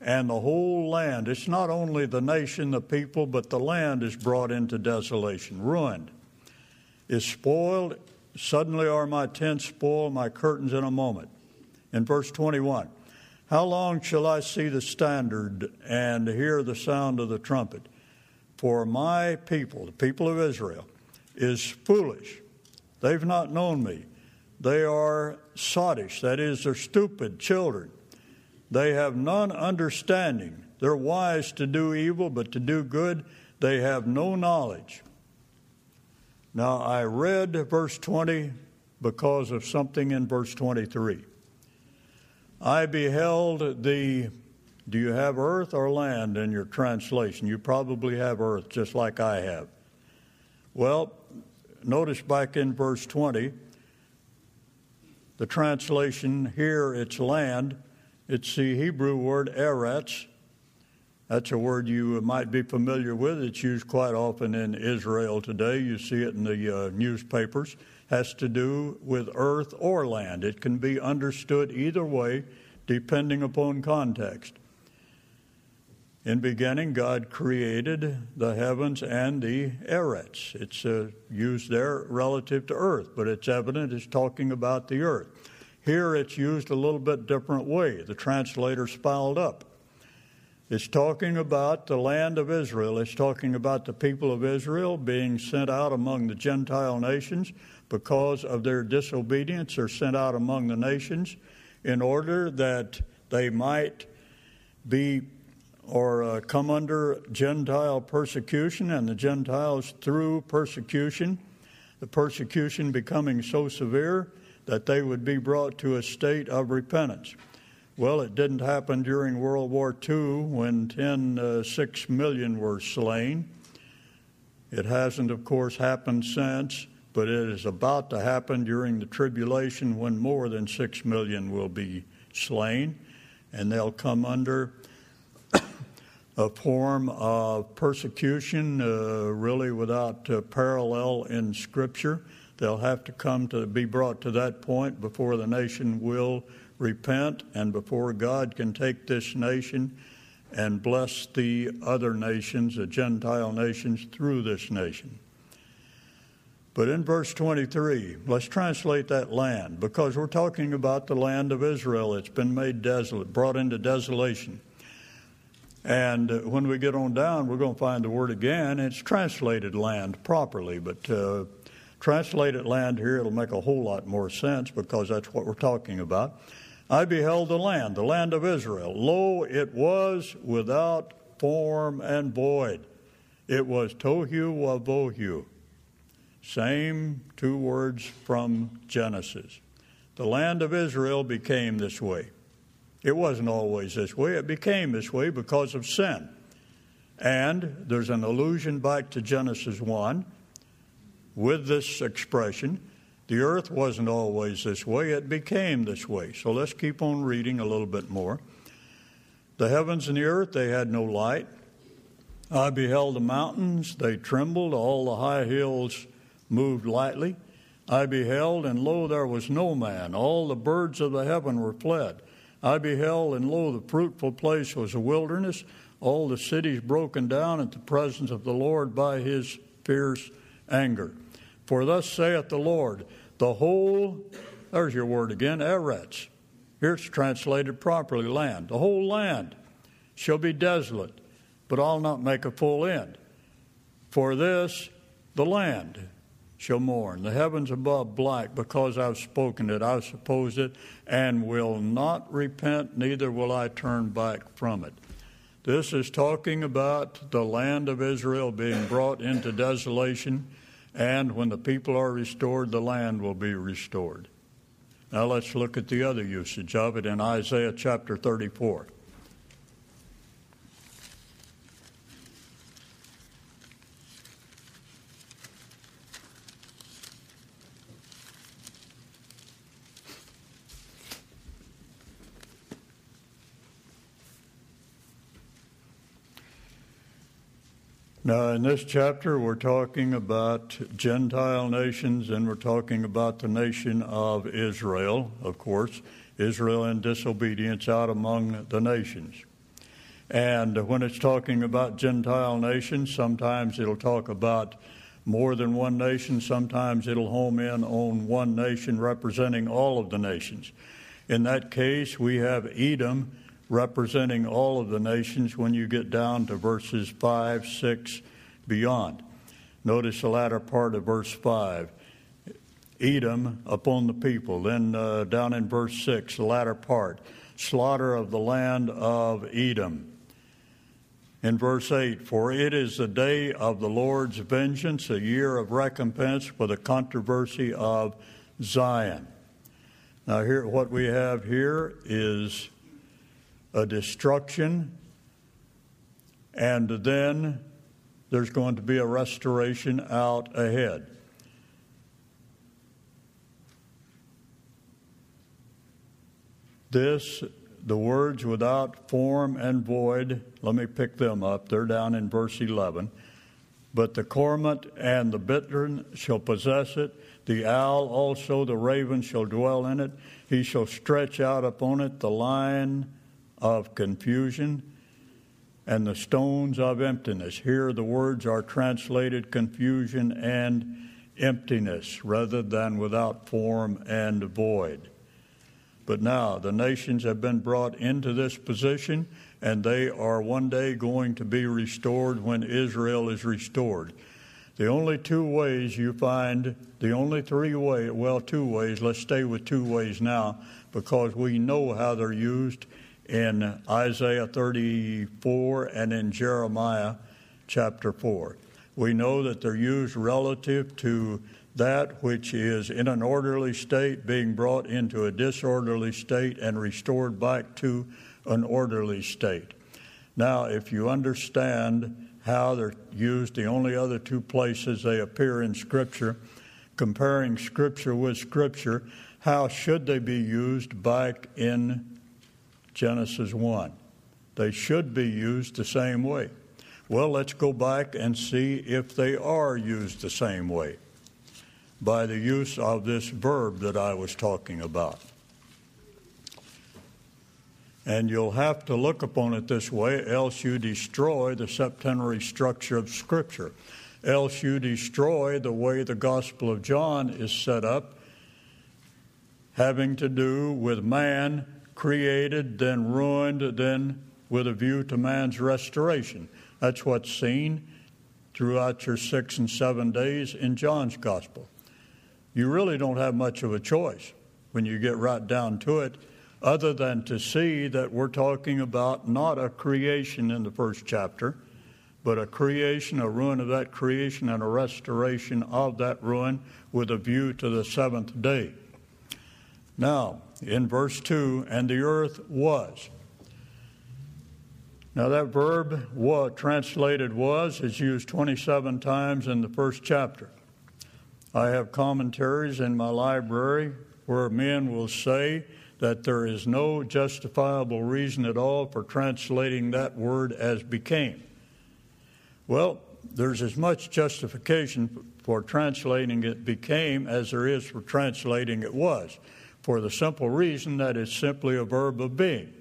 and the whole land. It's not only the nation, the people, but the land is brought into desolation, ruined, is spoiled. Suddenly are my tents spoiled, my curtains in a moment. In verse 21, how long shall I see the standard and hear the sound of the trumpet? For my people, the people of Israel, is foolish. They've not known me. They are sottish, that is, they're stupid children. They have none understanding. They're wise to do evil, but to do good, they have no knowledge. Now, I read verse 20 because of something in verse 23. I beheld the do you have earth or land in your translation? You probably have earth, just like I have. Well, notice back in verse 20, the translation here, it's land. It's the Hebrew word eretz. That's a word you might be familiar with. It's used quite often in Israel today. You see it in the uh, newspapers. Has to do with earth or land. It can be understood either way, depending upon context. In beginning, God created the heavens and the eretz. It's uh, used there relative to earth, but it's evident it's talking about the earth. Here it's used a little bit different way. The translator spelled up. It's talking about the land of Israel. It's talking about the people of Israel being sent out among the Gentile nations because of their disobedience. They're sent out among the nations in order that they might be or uh, come under Gentile persecution, and the Gentiles, through persecution, the persecution becoming so severe that they would be brought to a state of repentance. Well, it didn't happen during World War II when 10, uh, 6 million were slain. It hasn't, of course, happened since, but it is about to happen during the tribulation when more than 6 million will be slain, and they'll come under a form of persecution uh, really without uh, parallel in Scripture. They'll have to come to be brought to that point before the nation will repent and before God can take this nation and bless the other nations, the Gentile nations, through this nation. But in verse 23, let's translate that land because we're talking about the land of Israel. It's been made desolate, brought into desolation. And uh, when we get on down, we're going to find the word again. It's translated land properly, but uh, translated land here, it'll make a whole lot more sense because that's what we're talking about. I beheld the land, the land of Israel. Lo, it was without form and void. It was tohu wavohu same two words from Genesis. The land of Israel became this way. It wasn't always this way, it became this way because of sin. And there's an allusion back to Genesis 1 with this expression the earth wasn't always this way, it became this way. So let's keep on reading a little bit more. The heavens and the earth, they had no light. I beheld the mountains, they trembled, all the high hills moved lightly. I beheld, and lo, there was no man. All the birds of the heaven were fled. I beheld, and lo, the fruitful place was a wilderness, all the cities broken down at the presence of the Lord by his fierce anger. For thus saith the Lord, the whole, there's your word again, Eretz. Here it's translated properly, land. The whole land shall be desolate, but I'll not make a full end. For this, the land shall mourn. The heavens above black, because I've spoken it, I've supposed it, and will not repent, neither will I turn back from it. This is talking about the land of Israel being brought into desolation, and when the people are restored, the land will be restored. Now let's look at the other usage of it in Isaiah chapter 34. Now, in this chapter, we're talking about Gentile nations and we're talking about the nation of Israel, of course, Israel in disobedience out among the nations. And when it's talking about Gentile nations, sometimes it'll talk about more than one nation, sometimes it'll home in on one nation representing all of the nations. In that case, we have Edom representing all of the nations when you get down to verses 5, 6, beyond. Notice the latter part of verse 5. Edom upon the people. Then uh, down in verse 6, the latter part, slaughter of the land of Edom. In verse 8, for it is the day of the Lord's vengeance, a year of recompense for the controversy of Zion. Now, here, what we have here is a destruction, and then there's going to be a restoration out ahead. This, the words without form and void, let me pick them up. They're down in verse 11. But the cormorant and the bittern shall possess it. The owl also, the raven, shall dwell in it. He shall stretch out upon it the line of confusion and the stones of emptiness. Here the words are translated confusion and emptiness rather than without form and void. But now the nations have been brought into this position and they are one day going to be restored when Israel is restored. The only two ways you find, the only three ways, well, two ways, let's stay with two ways now because we know how they're used in Isaiah 34 and in Jeremiah chapter 4. We know that they're used relative to that which is in an orderly state being brought into a disorderly state and restored back to an orderly state. Now, if you understand how they're used, the only other two places they appear in Scripture, comparing Scripture with Scripture, how should they be used back in Genesis 1. They should be used the same way. Well, let's go back and see if they are used the same way by the use of this verb that I was talking about. And you'll have to look upon it this way, else you destroy the septenary structure of Scripture. else you destroy the way the Gospel of John is set up, having to do with man created, then ruined, then with a view to man's restoration. That's what's seen throughout your six and seven days in John's Gospel. You really don't have much of a choice when you get right down to it, other than to see that we're talking about not a creation in the first chapter, but a creation, a ruin of that creation, and a restoration of that ruin with a view to the seventh day. Now, in verse 2, and the earth was. Now, that verb, was, translated was, is used 27 times in the first chapter. I have commentaries in my library where men will say that there is no justifiable reason at all for translating that word as became. Well, there's as much justification for translating it became as there is for translating it was, for the simple reason that it's simply a verb of being.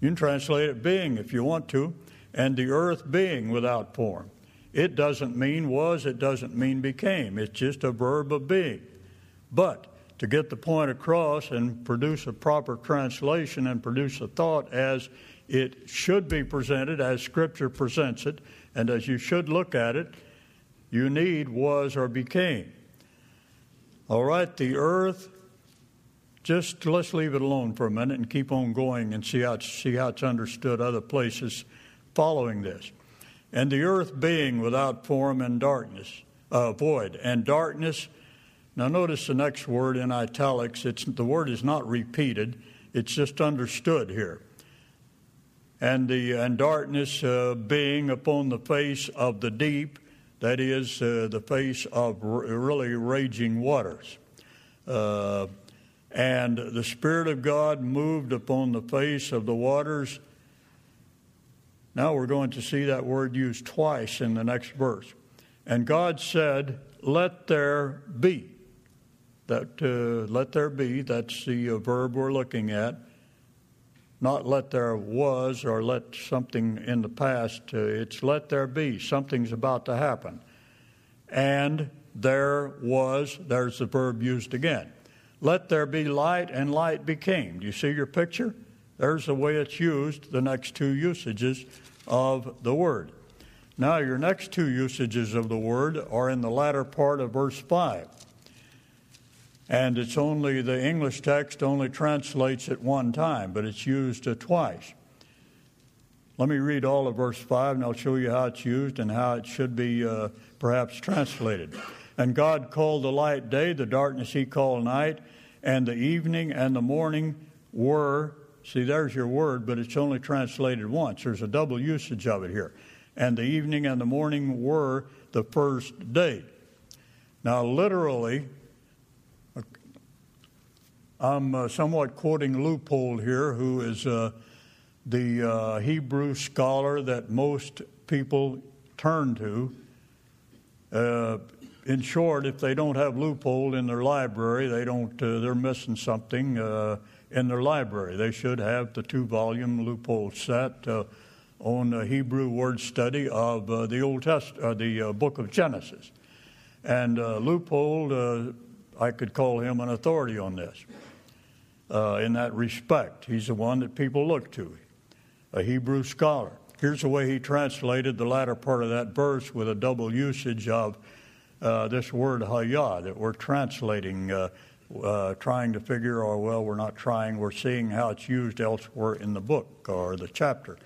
You can translate it being if you want to, and the earth being without form. It doesn't mean was, it doesn't mean became. It's just a verb of being. But to get the point across and produce a proper translation and produce a thought as it should be presented, as Scripture presents it, and as you should look at it, you need was or became. All right, the earth, just let's leave it alone for a minute and keep on going and see how, see how it's understood other places following this and the earth being without form and darkness, uh, void, and darkness. Now, notice the next word in italics. It's, the word is not repeated, it's just understood here. And, the, and darkness uh, being upon the face of the deep, that is, uh, the face of r- really raging waters. And the Spirit of God moved upon the face of the waters now we're going to see that word used twice in the next verse. And God said, Let there be. That uh, let there be, that's the uh, verb we're looking at. Not let there was or let something in the past. Uh, it's let there be. Something's about to happen. And there was, there's the verb used again. Let there be light, and light became. Do you see your picture? There's the way it's used, the next two usages of the word. Now, your next two usages of the word are in the latter part of verse 5. And it's only, the English text only translates it one time, but it's used twice. Let me read all of verse 5 and I'll show you how it's used and how it should be uh, perhaps translated. And God called the light day, the darkness he called night, and the evening and the morning were See, there's your word, but it's only translated once. There's a double usage of it here. And the evening and the morning were the first day. Now, literally, I'm uh, somewhat quoting Leupold here, who is uh, the uh, Hebrew scholar that most people turn to. In short, if they don't have Leupold in their library, they don't. Uh, they're missing something. Uh, in their library. They should have the two volume Leupold set uh, on the Hebrew word study of uh, the Old Test, uh, the uh, book of Genesis. And uh, I could call him an authority on this in that respect. He's the one that people look to, a Hebrew scholar. Here's the way he translated the latter part of that verse with a double usage of this word hayah that we're translating uh, trying to figure, or well, we're not trying, we're seeing how it's used elsewhere in the book or the chapter.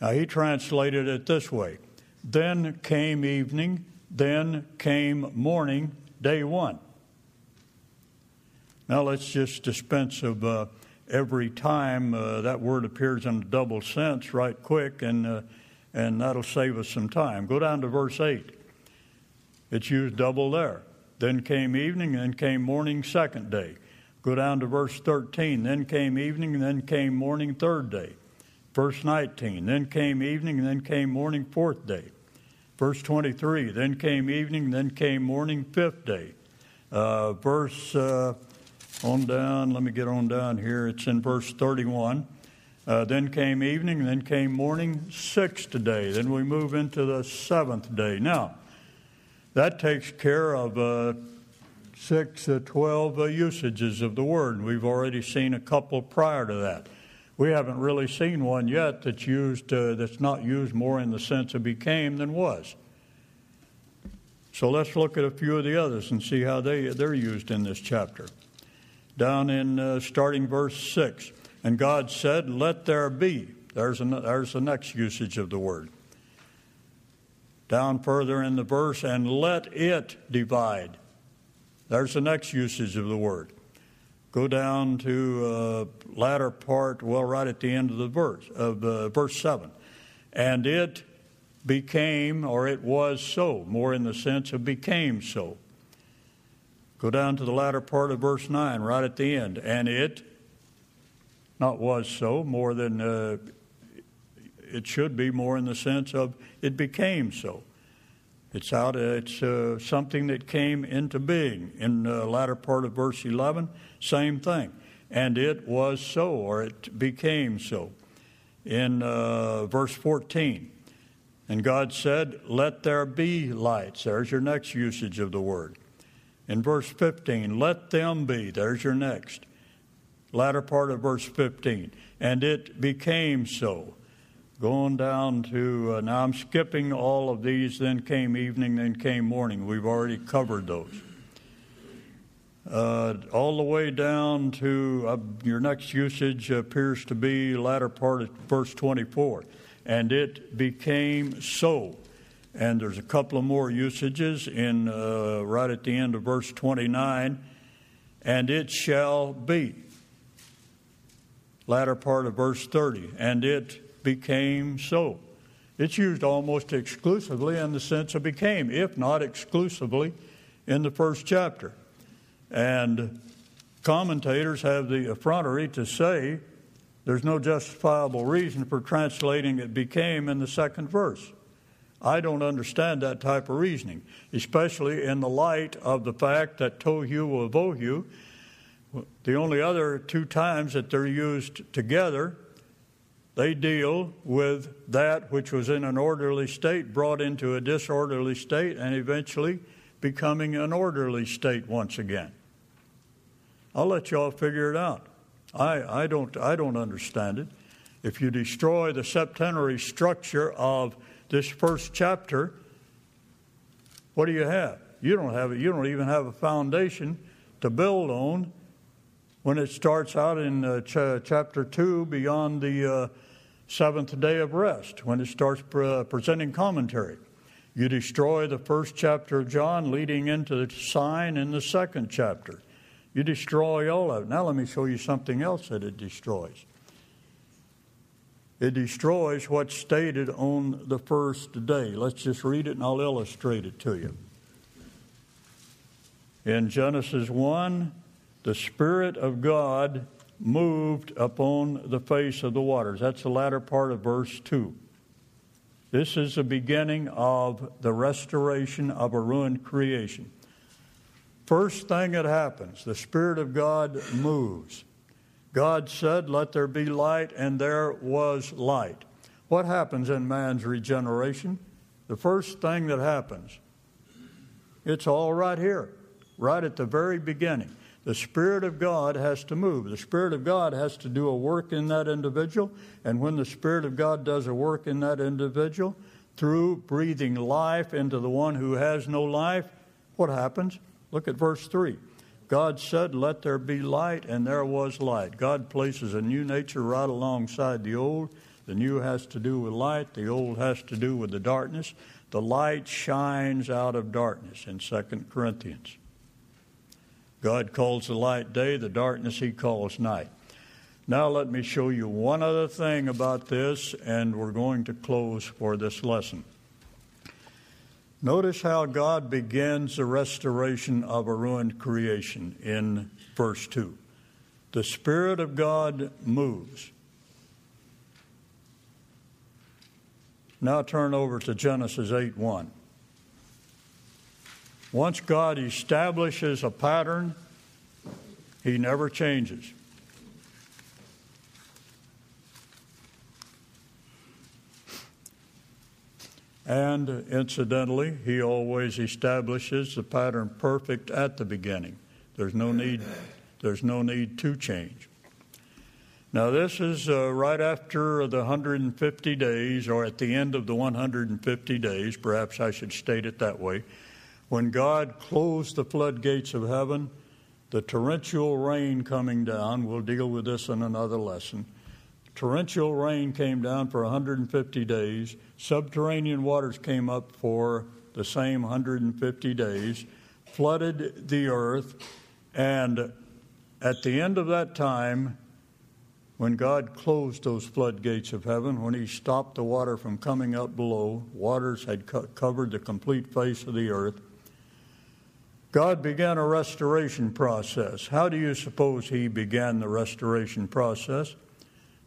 Now, he translated it this way Then came evening, then came morning, day one. Now, let's just dispense of uh, every time uh, that word appears in a double sense right quick, and, uh, and that'll save us some time. Go down to verse 8. It's used double there. Then came evening, then came morning, second day. Go down to verse 13. Then came evening, then came morning, third day. Verse 19. Then came evening, then came morning, fourth day. Verse 23. Then came evening, then came morning, fifth day. Uh, verse uh, on down, let me get on down here. It's in verse 31. Uh, then came evening, then came morning, sixth day. Then we move into the seventh day. Now, That takes care of uh, six, uh, 12 uh, usages of the word. We've already seen a couple prior to that. We haven't really seen one yet that's used uh, that's not used more in the sense of became than was. So let's look at a few of the others and see how they, they're used in this chapter. Down in uh, starting verse 6, and God said, Let there be. There's, an, there's the next usage of the word. Down further in the verse, and let it divide. There's the next usage of the word. Go down to uh, latter part, well, right at the end of the verse of uh, verse seven, and it became, or it was so, more in the sense of became so. Go down to the latter part of verse nine, right at the end, and it, not was so, more than uh, it should be, more in the sense of it became so. It's out. It's uh, something that came into being. In the latter part of verse 11, same thing. And it was so, or it became so. In uh, verse 14, and God said, Let there be lights. There's your next usage of the word. In verse 15, let them be. There's your next. Latter part of verse 15. And it became so. Going down to, uh, now I'm skipping all of these, then came evening, then came morning. We've already covered those. Uh, all the way down to uh, your next usage appears to be latter part of verse 24. And it became so. And there's a couple of more usages in uh, right at the end of verse 29. And it shall be. Latter part of verse 30. And it became so. It's used almost exclusively in the sense of became, if not exclusively in the first chapter. And commentators have the effrontery to say there's no justifiable reason for translating it became in the second verse. I don't understand that type of reasoning, especially in the light of the fact that tohu wavohu, the only other two times that they're used together they deal with that which was in an orderly state, brought into a disorderly state, and eventually becoming an orderly state once again. I'll let y'all figure it out. I, I, don't, I don't understand it. If you destroy the septenary structure of this first chapter, what do you have? You don't have. You don't even have a foundation to build on when it starts out in uh, ch- chapter 2 beyond the uh, seventh day of rest, when it starts pre- uh, presenting commentary. You destroy the first chapter of John leading into the sign in the second chapter. You destroy all of it. Now, let me show you something else that it destroys. It destroys what's stated on the first day. Let's just read it and I'll illustrate it to you. In Genesis 1, the Spirit of God moved upon the face of the waters. That's the latter part of verse 2. This is the beginning of the restoration of a ruined creation. First thing that happens, the Spirit of God moves. God said, Let there be light, and there was light. What happens in man's regeneration? The first thing that happens, it's all right here, right at the very beginning. The Spirit of God has to move. The Spirit of God has to do a work in that individual. And when the Spirit of God does a work in that individual, through breathing life into the one who has no life, what happens? Look at verse 3. God said, Let there be light, and there was light. God places a new nature right alongside the old. The new has to do with light, the old has to do with the darkness. The light shines out of darkness in 2 Corinthians. God calls the light day, the darkness he calls night. Now, let me show you one other thing about this, and we're going to close for this lesson. Notice how God begins the restoration of a ruined creation in verse 2. The Spirit of God moves. Now turn over to Genesis 8 1. Once God establishes a pattern, He never changes. And incidentally, he always establishes the pattern perfect at the beginning. There's no need, there's no need to change. Now, this is uh, right after the 150 days, or at the end of the 150 days, perhaps I should state it that way, when God closed the floodgates of heaven, the torrential rain coming down, we'll deal with this in another lesson. Torrential rain came down for 150 days. Subterranean waters came up for the same 150 days, flooded the earth, and at the end of that time, when God closed those floodgates of heaven, when He stopped the water from coming up below, waters had co- covered the complete face of the earth. God began a restoration process. How do you suppose He began the restoration process?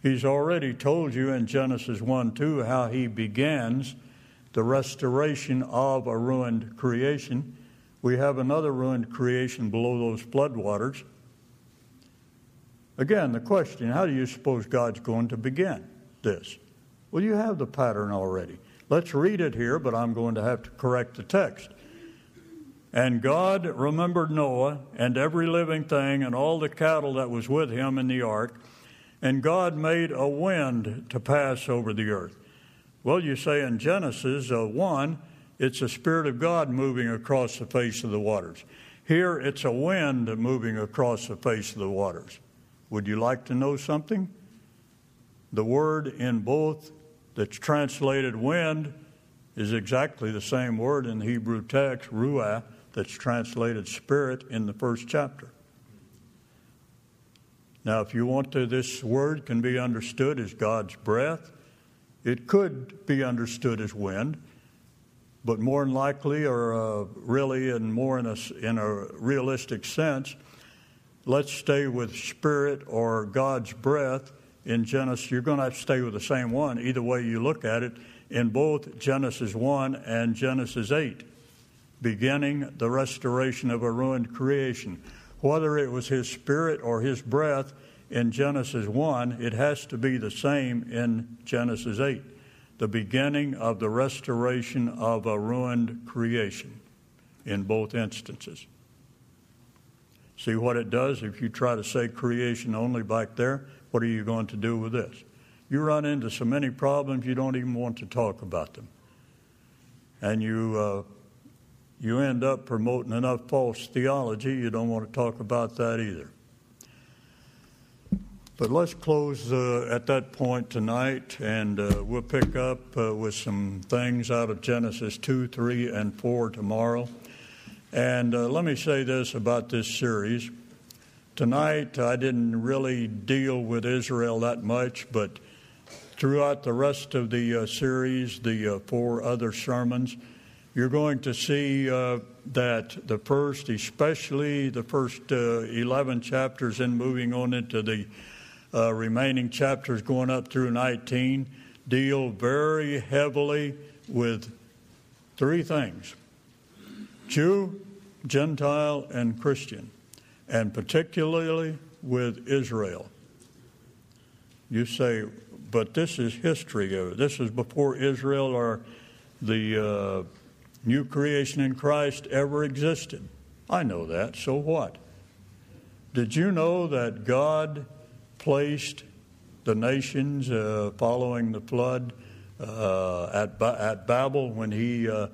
He's already told you in Genesis 1 2 how He begins the restoration of a ruined creation. We have another ruined creation below those floodwaters. Again, the question how do you suppose God's going to begin this? Well, you have the pattern already. Let's read it here, but I'm going to have to correct the text. And God remembered Noah and every living thing and all the cattle that was with him in the ark, and God made a wind to pass over the earth. Well, you say in Genesis uh, 1, it's the Spirit of God moving across the face of the waters. Here, it's a wind moving across the face of the waters. Would you like to know something? The word in both that's translated wind is exactly the same word in the Hebrew text, ruah, that's translated spirit in the first chapter. Now, if you want to, this word can be understood as God's breath. It could be understood as wind, but more than likely, or uh, really, and more in a, in a realistic sense, let's stay with spirit or God's breath in Genesis. You're going to have to stay with the same one, either way you look at it, in both Genesis 1 and Genesis 8, beginning the restoration of a ruined creation. Whether it was his spirit or his breath in Genesis 1, it has to be the same in Genesis 8, the beginning of the restoration of a ruined creation in both instances. See what it does if you try to say creation only back there? What are you going to do with this? You run into so many problems you don't even want to talk about them. And you, uh, you end up promoting enough false theology, you don't want to talk about that either. But let's close uh, at that point tonight, and uh, we'll pick up uh, with some things out of Genesis 2, 3, and 4 tomorrow. And uh, let me say this about this series. Tonight, I didn't really deal with Israel that much, but throughout the rest of the uh, series, the uh, four other sermons, you're going to see uh, that the first, especially the first uh, 11 chapters, and moving on into the uh, remaining chapters going up through 19, deal very heavily with three things Jew, Gentile, and Christian, and particularly with Israel. You say, but this is history. This is before Israel or the uh, new creation in Christ ever existed. I know that, so what? Did you know that God placed the nations uh, following the flood uh, at, ba- at Babel when He uh,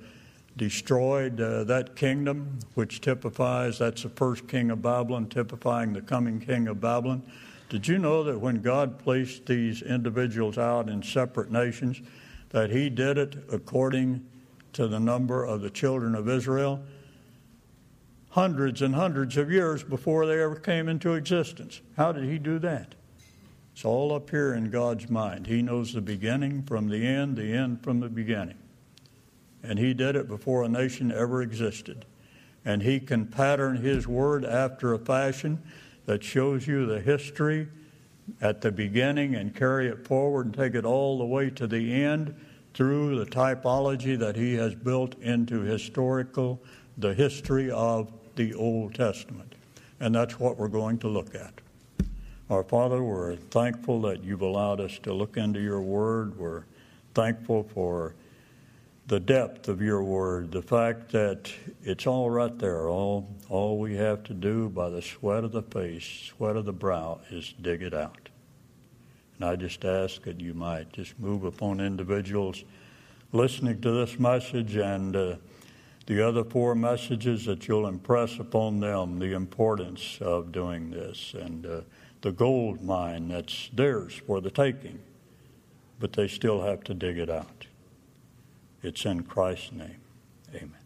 destroyed uh, that kingdom, which typifies, that's the first king of Babylon, typifying the coming king of Babylon. Did you know that when God placed these individuals out in separate nations, that He did it according to the number of the children of Israel? Hundreds and hundreds of years before they ever came into existence. How did He do that? It's all up here in God's mind. He knows the beginning from the end, the end from the beginning and he did it before a nation ever existed. And he can pattern his word after a fashion that shows you the history at the beginning and carry it forward and take it all the way to the end through the typology that he has built into historical the history of the Old Testament. And that's what we're going to look at. Our Father, we're thankful that you've allowed us to look into your word. We're thankful for the depth of your word, the fact that it's all right there. All, all we have to do by the sweat of the face, sweat of the brow, is dig it out. And I just ask that you might just move upon individuals listening to this message and uh, the other four messages that you'll impress upon them the importance of doing this and uh, the gold mine that's theirs for the taking, but they still have to dig it out. It's in Christ's name. Amen.